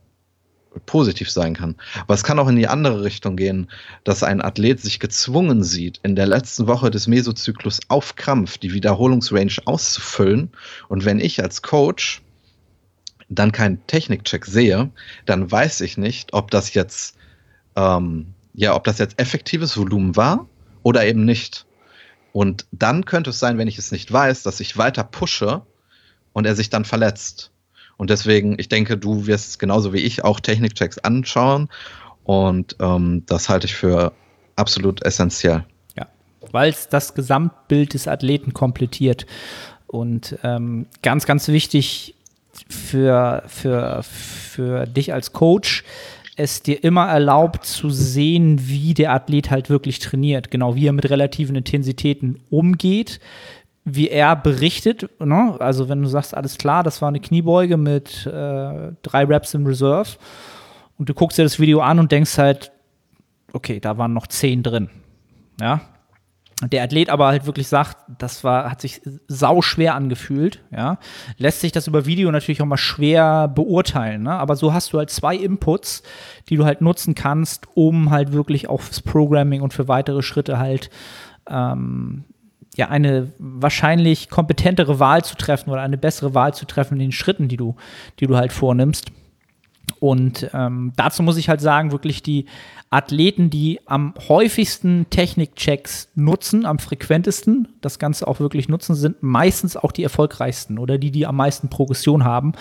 [SPEAKER 3] positiv sein kann. Aber es kann auch in die andere Richtung gehen, dass ein Athlet sich gezwungen sieht, in der letzten Woche des Mesozyklus auf Krampf die Wiederholungsrange auszufüllen. Und wenn ich als Coach dann keinen Technikcheck sehe, dann weiß ich nicht, ob das jetzt ähm, ja, ob das jetzt effektives Volumen war oder eben nicht. Und dann könnte es sein, wenn ich es nicht weiß, dass ich weiter pushe und er sich dann verletzt. Und deswegen, ich denke, du wirst genauso wie ich auch Technikchecks anschauen. Und ähm, das halte ich für absolut essentiell.
[SPEAKER 2] Ja, weil es das Gesamtbild des Athleten komplettiert. Und ähm, ganz, ganz wichtig für, für, für dich als Coach, es dir immer erlaubt zu sehen, wie der Athlet halt wirklich trainiert, genau wie er mit relativen Intensitäten umgeht, wie er berichtet. Ne? Also wenn du sagst, alles klar, das war eine Kniebeuge mit äh, drei Reps im Reserve und du guckst dir das Video an und denkst halt, okay, da waren noch zehn drin. Ja. Der Athlet aber halt wirklich sagt, das war, hat sich sau schwer angefühlt, ja. Lässt sich das über Video natürlich auch mal schwer beurteilen, ne? Aber so hast du halt zwei Inputs, die du halt nutzen kannst, um halt wirklich auch fürs Programming und für weitere Schritte halt ähm, ja eine wahrscheinlich kompetentere Wahl zu treffen oder eine bessere Wahl zu treffen in den Schritten, die du, die du halt vornimmst. Und ähm, dazu muss ich halt sagen, wirklich die Athleten, die am häufigsten Technikchecks nutzen, am frequentesten das Ganze auch wirklich nutzen, sind meistens auch die erfolgreichsten oder die, die am meisten Progression haben.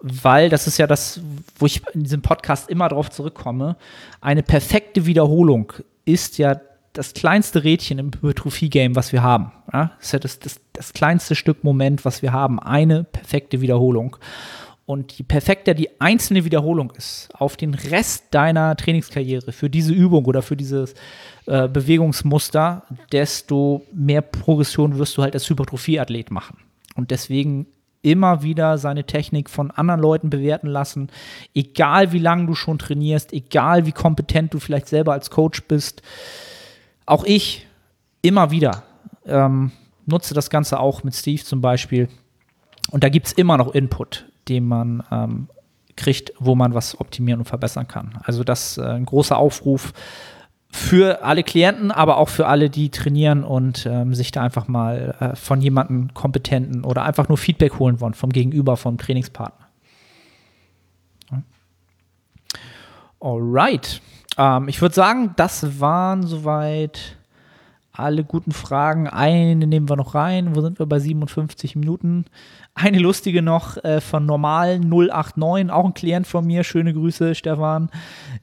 [SPEAKER 2] Weil das ist ja das, wo ich in diesem Podcast immer drauf zurückkomme. Eine perfekte Wiederholung ist ja das kleinste Rädchen im Hypertrophie-Game, was wir haben. Ja? Das ist ja das, das, das kleinste Stück Moment, was wir haben. Eine perfekte Wiederholung. Und je perfekter die einzelne Wiederholung ist auf den Rest deiner Trainingskarriere für diese Übung oder für dieses äh, Bewegungsmuster, desto mehr Progression wirst du halt als Hypertrophie-Athlet machen. Und deswegen immer wieder seine Technik von anderen Leuten bewerten lassen, egal wie lange du schon trainierst, egal wie kompetent du vielleicht selber als Coach bist. Auch ich immer wieder ähm, nutze das Ganze auch mit Steve zum Beispiel. Und da gibt es immer noch Input den man ähm, kriegt, wo man was optimieren und verbessern kann. Also das ist äh, ein großer Aufruf für alle Klienten, aber auch für alle, die trainieren und ähm, sich da einfach mal äh, von jemandem Kompetenten oder einfach nur Feedback holen wollen vom Gegenüber, vom Trainingspartner. Alright. Ähm, ich würde sagen, das waren soweit alle guten Fragen. Eine nehmen wir noch rein. Wo sind wir bei 57 Minuten? Eine lustige noch äh, von Normal 089, auch ein Klient von mir. Schöne Grüße, Stefan.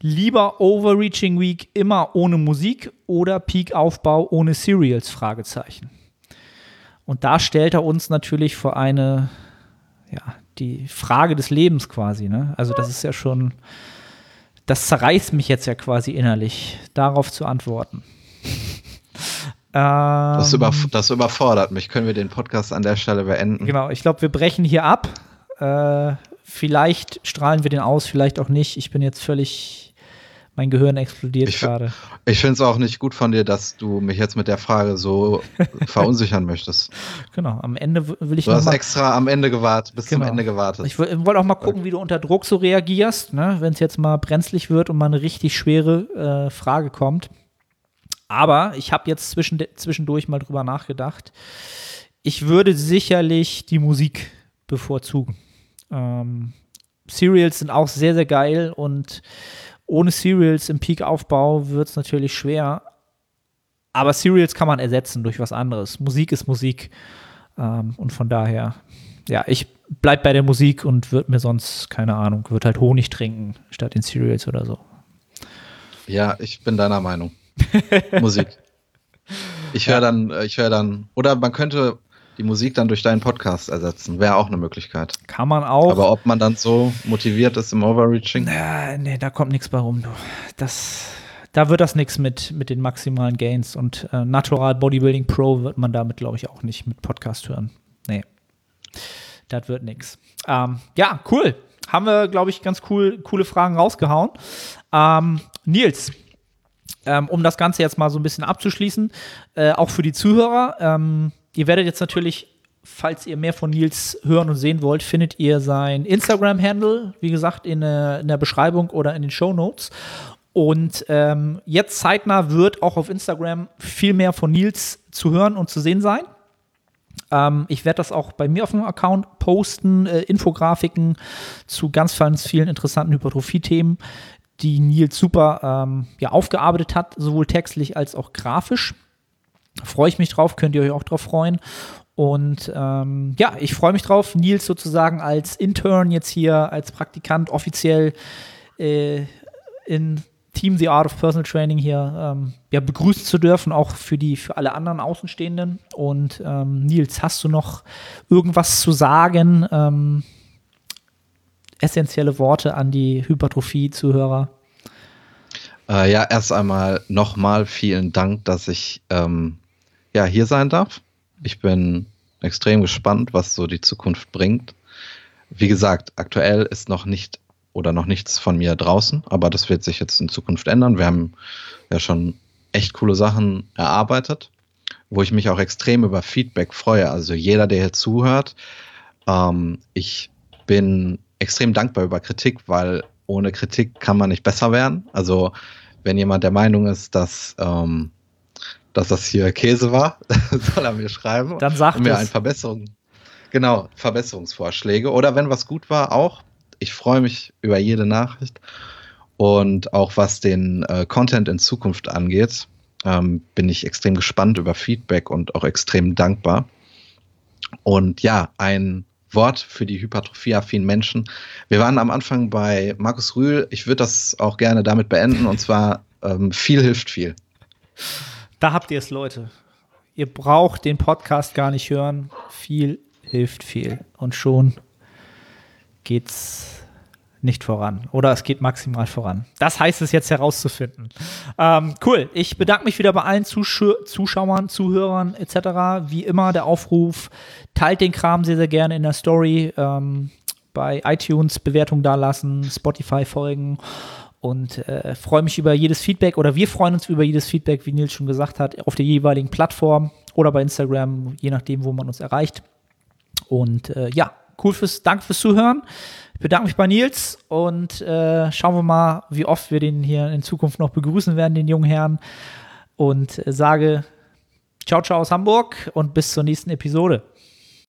[SPEAKER 2] Lieber Overreaching Week immer ohne Musik oder Peak-Aufbau ohne Serials? Fragezeichen. Und da stellt er uns natürlich vor eine, ja, die Frage des Lebens quasi. Ne? Also, das ist ja schon das zerreißt mich jetzt ja quasi innerlich, darauf zu antworten.
[SPEAKER 3] das, über, ähm, das, überfordert mich. Können wir den Podcast an der Stelle beenden?
[SPEAKER 2] Genau, ich glaube, wir brechen hier ab. Äh, vielleicht strahlen wir den aus, vielleicht auch nicht. Ich bin jetzt völlig mein Gehirn explodiert gerade.
[SPEAKER 3] Ich finde es auch nicht gut von dir, dass du mich jetzt mit der Frage so verunsichern möchtest.
[SPEAKER 2] Genau, am Ende will ich
[SPEAKER 3] Du hast extra am Ende gewartet, bis genau. zum Ende gewartet.
[SPEAKER 2] Ich wollte auch mal gucken, wie du unter Druck so reagierst, ne? wenn es jetzt mal brenzlig wird und mal eine richtig schwere äh, Frage kommt. Aber ich habe jetzt zwischen, zwischendurch mal drüber nachgedacht. Ich würde sicherlich die Musik bevorzugen. Ähm, Serials sind auch sehr, sehr geil und ohne Serials im Peak-Aufbau wird es natürlich schwer. Aber Serials kann man ersetzen durch was anderes. Musik ist Musik. Ähm, und von daher, ja, ich bleib bei der Musik und würde mir sonst, keine Ahnung, würde halt Honig trinken statt den Serials oder so.
[SPEAKER 3] Ja, ich bin deiner Meinung. Musik. Ich höre dann, äh, ich höre dann, oder man könnte die Musik dann durch deinen Podcast ersetzen. Wäre auch eine Möglichkeit.
[SPEAKER 2] Kann man auch.
[SPEAKER 3] Aber ob man dann so motiviert ist im Overreaching?
[SPEAKER 2] Nee, nee da kommt nichts bei rum. Du. Das, da wird das nichts mit, mit den maximalen Gains. Und äh, Natural Bodybuilding Pro wird man damit, glaube ich, auch nicht mit Podcast hören. Nee. Das wird nichts. Ähm, ja, cool. Haben wir, glaube ich, ganz cool, coole Fragen rausgehauen. Ähm, Nils, ähm, um das Ganze jetzt mal so ein bisschen abzuschließen, äh, auch für die Zuhörer, ähm, Ihr werdet jetzt natürlich, falls ihr mehr von Nils hören und sehen wollt, findet ihr sein Instagram-Handle, wie gesagt, in, äh, in, der Beschreibung oder in den Show Notes. Und ähm, jetzt zeitnah wird auch auf Instagram viel mehr von Nils zu hören und zu sehen sein. Ähm, ich werde das auch bei mir auf dem Account posten, äh, Infografiken zu ganz, ganz vielen interessanten Hypertrophie-Themen, die Nils super ähm, ja, aufgearbeitet hat, sowohl textlich als auch grafisch. Freue ich mich drauf, könnt ihr euch auch drauf freuen. Und ähm, ja, ich freue mich drauf, Nils sozusagen als Intern jetzt hier, als Praktikant offiziell äh, in Team The Art of Personal Training hier ähm, ja, begrüßen zu dürfen, auch für die, für alle anderen Außenstehenden. Und ähm, Nils, hast du noch irgendwas zu sagen? Ähm, essentielle Worte an die Hypertrophie-Zuhörer?
[SPEAKER 3] Äh, ja, erst einmal nochmal vielen Dank, dass ich ähm, ja, hier sein darf. Ich bin extrem gespannt, was so die Zukunft bringt. Wie gesagt, aktuell ist noch nicht oder noch nichts von mir draußen, aber das wird sich jetzt in Zukunft ändern. Wir haben ja schon echt coole Sachen erarbeitet, wo ich mich auch extrem über Feedback freue. Also jeder, der hier zuhört, ähm, ich bin extrem dankbar über Kritik, weil ohne Kritik kann man nicht besser werden. Also wenn jemand der Meinung ist, dass ähm, dass das hier Käse war, soll er mir schreiben.
[SPEAKER 2] Dann sagt
[SPEAKER 3] und mir ein Verbesserung. Genau, Verbesserungsvorschläge. Oder wenn was gut war, auch. Ich freue mich über jede Nachricht. Und auch was den äh, Content in Zukunft angeht, ähm, bin ich extrem gespannt über Feedback und auch extrem dankbar. Und ja, ein Wort für die hypertrophieaffinen Menschen. Wir waren am Anfang bei Markus Rühl. Ich würde das auch gerne damit beenden. Und zwar, ähm, viel hilft viel.
[SPEAKER 2] Da habt ihr es, Leute. Ihr braucht den Podcast gar nicht hören. Viel hilft viel. Und schon geht's nicht voran. Oder es geht maximal voran. Das heißt es jetzt herauszufinden. Ähm, cool. Ich bedanke mich wieder bei allen Zusch Zuschauern, Zuhörern etc. Wie immer der Aufruf, teilt den Kram sehr, sehr gerne in der Story. Ähm, bei iTunes Bewertung dalassen, Spotify folgen und äh, freue mich über jedes Feedback oder wir freuen uns über jedes Feedback, wie Nils schon gesagt hat, auf der jeweiligen Plattform oder bei Instagram, je nachdem, wo man uns erreicht. Und äh, ja, cool fürs, danke fürs Zuhören. Ich bedanke mich bei Nils und äh, schauen wir mal, wie oft wir den hier in Zukunft noch begrüßen werden, den jungen Herrn. Und äh, sage ciao, ciao aus Hamburg und bis zur nächsten Episode.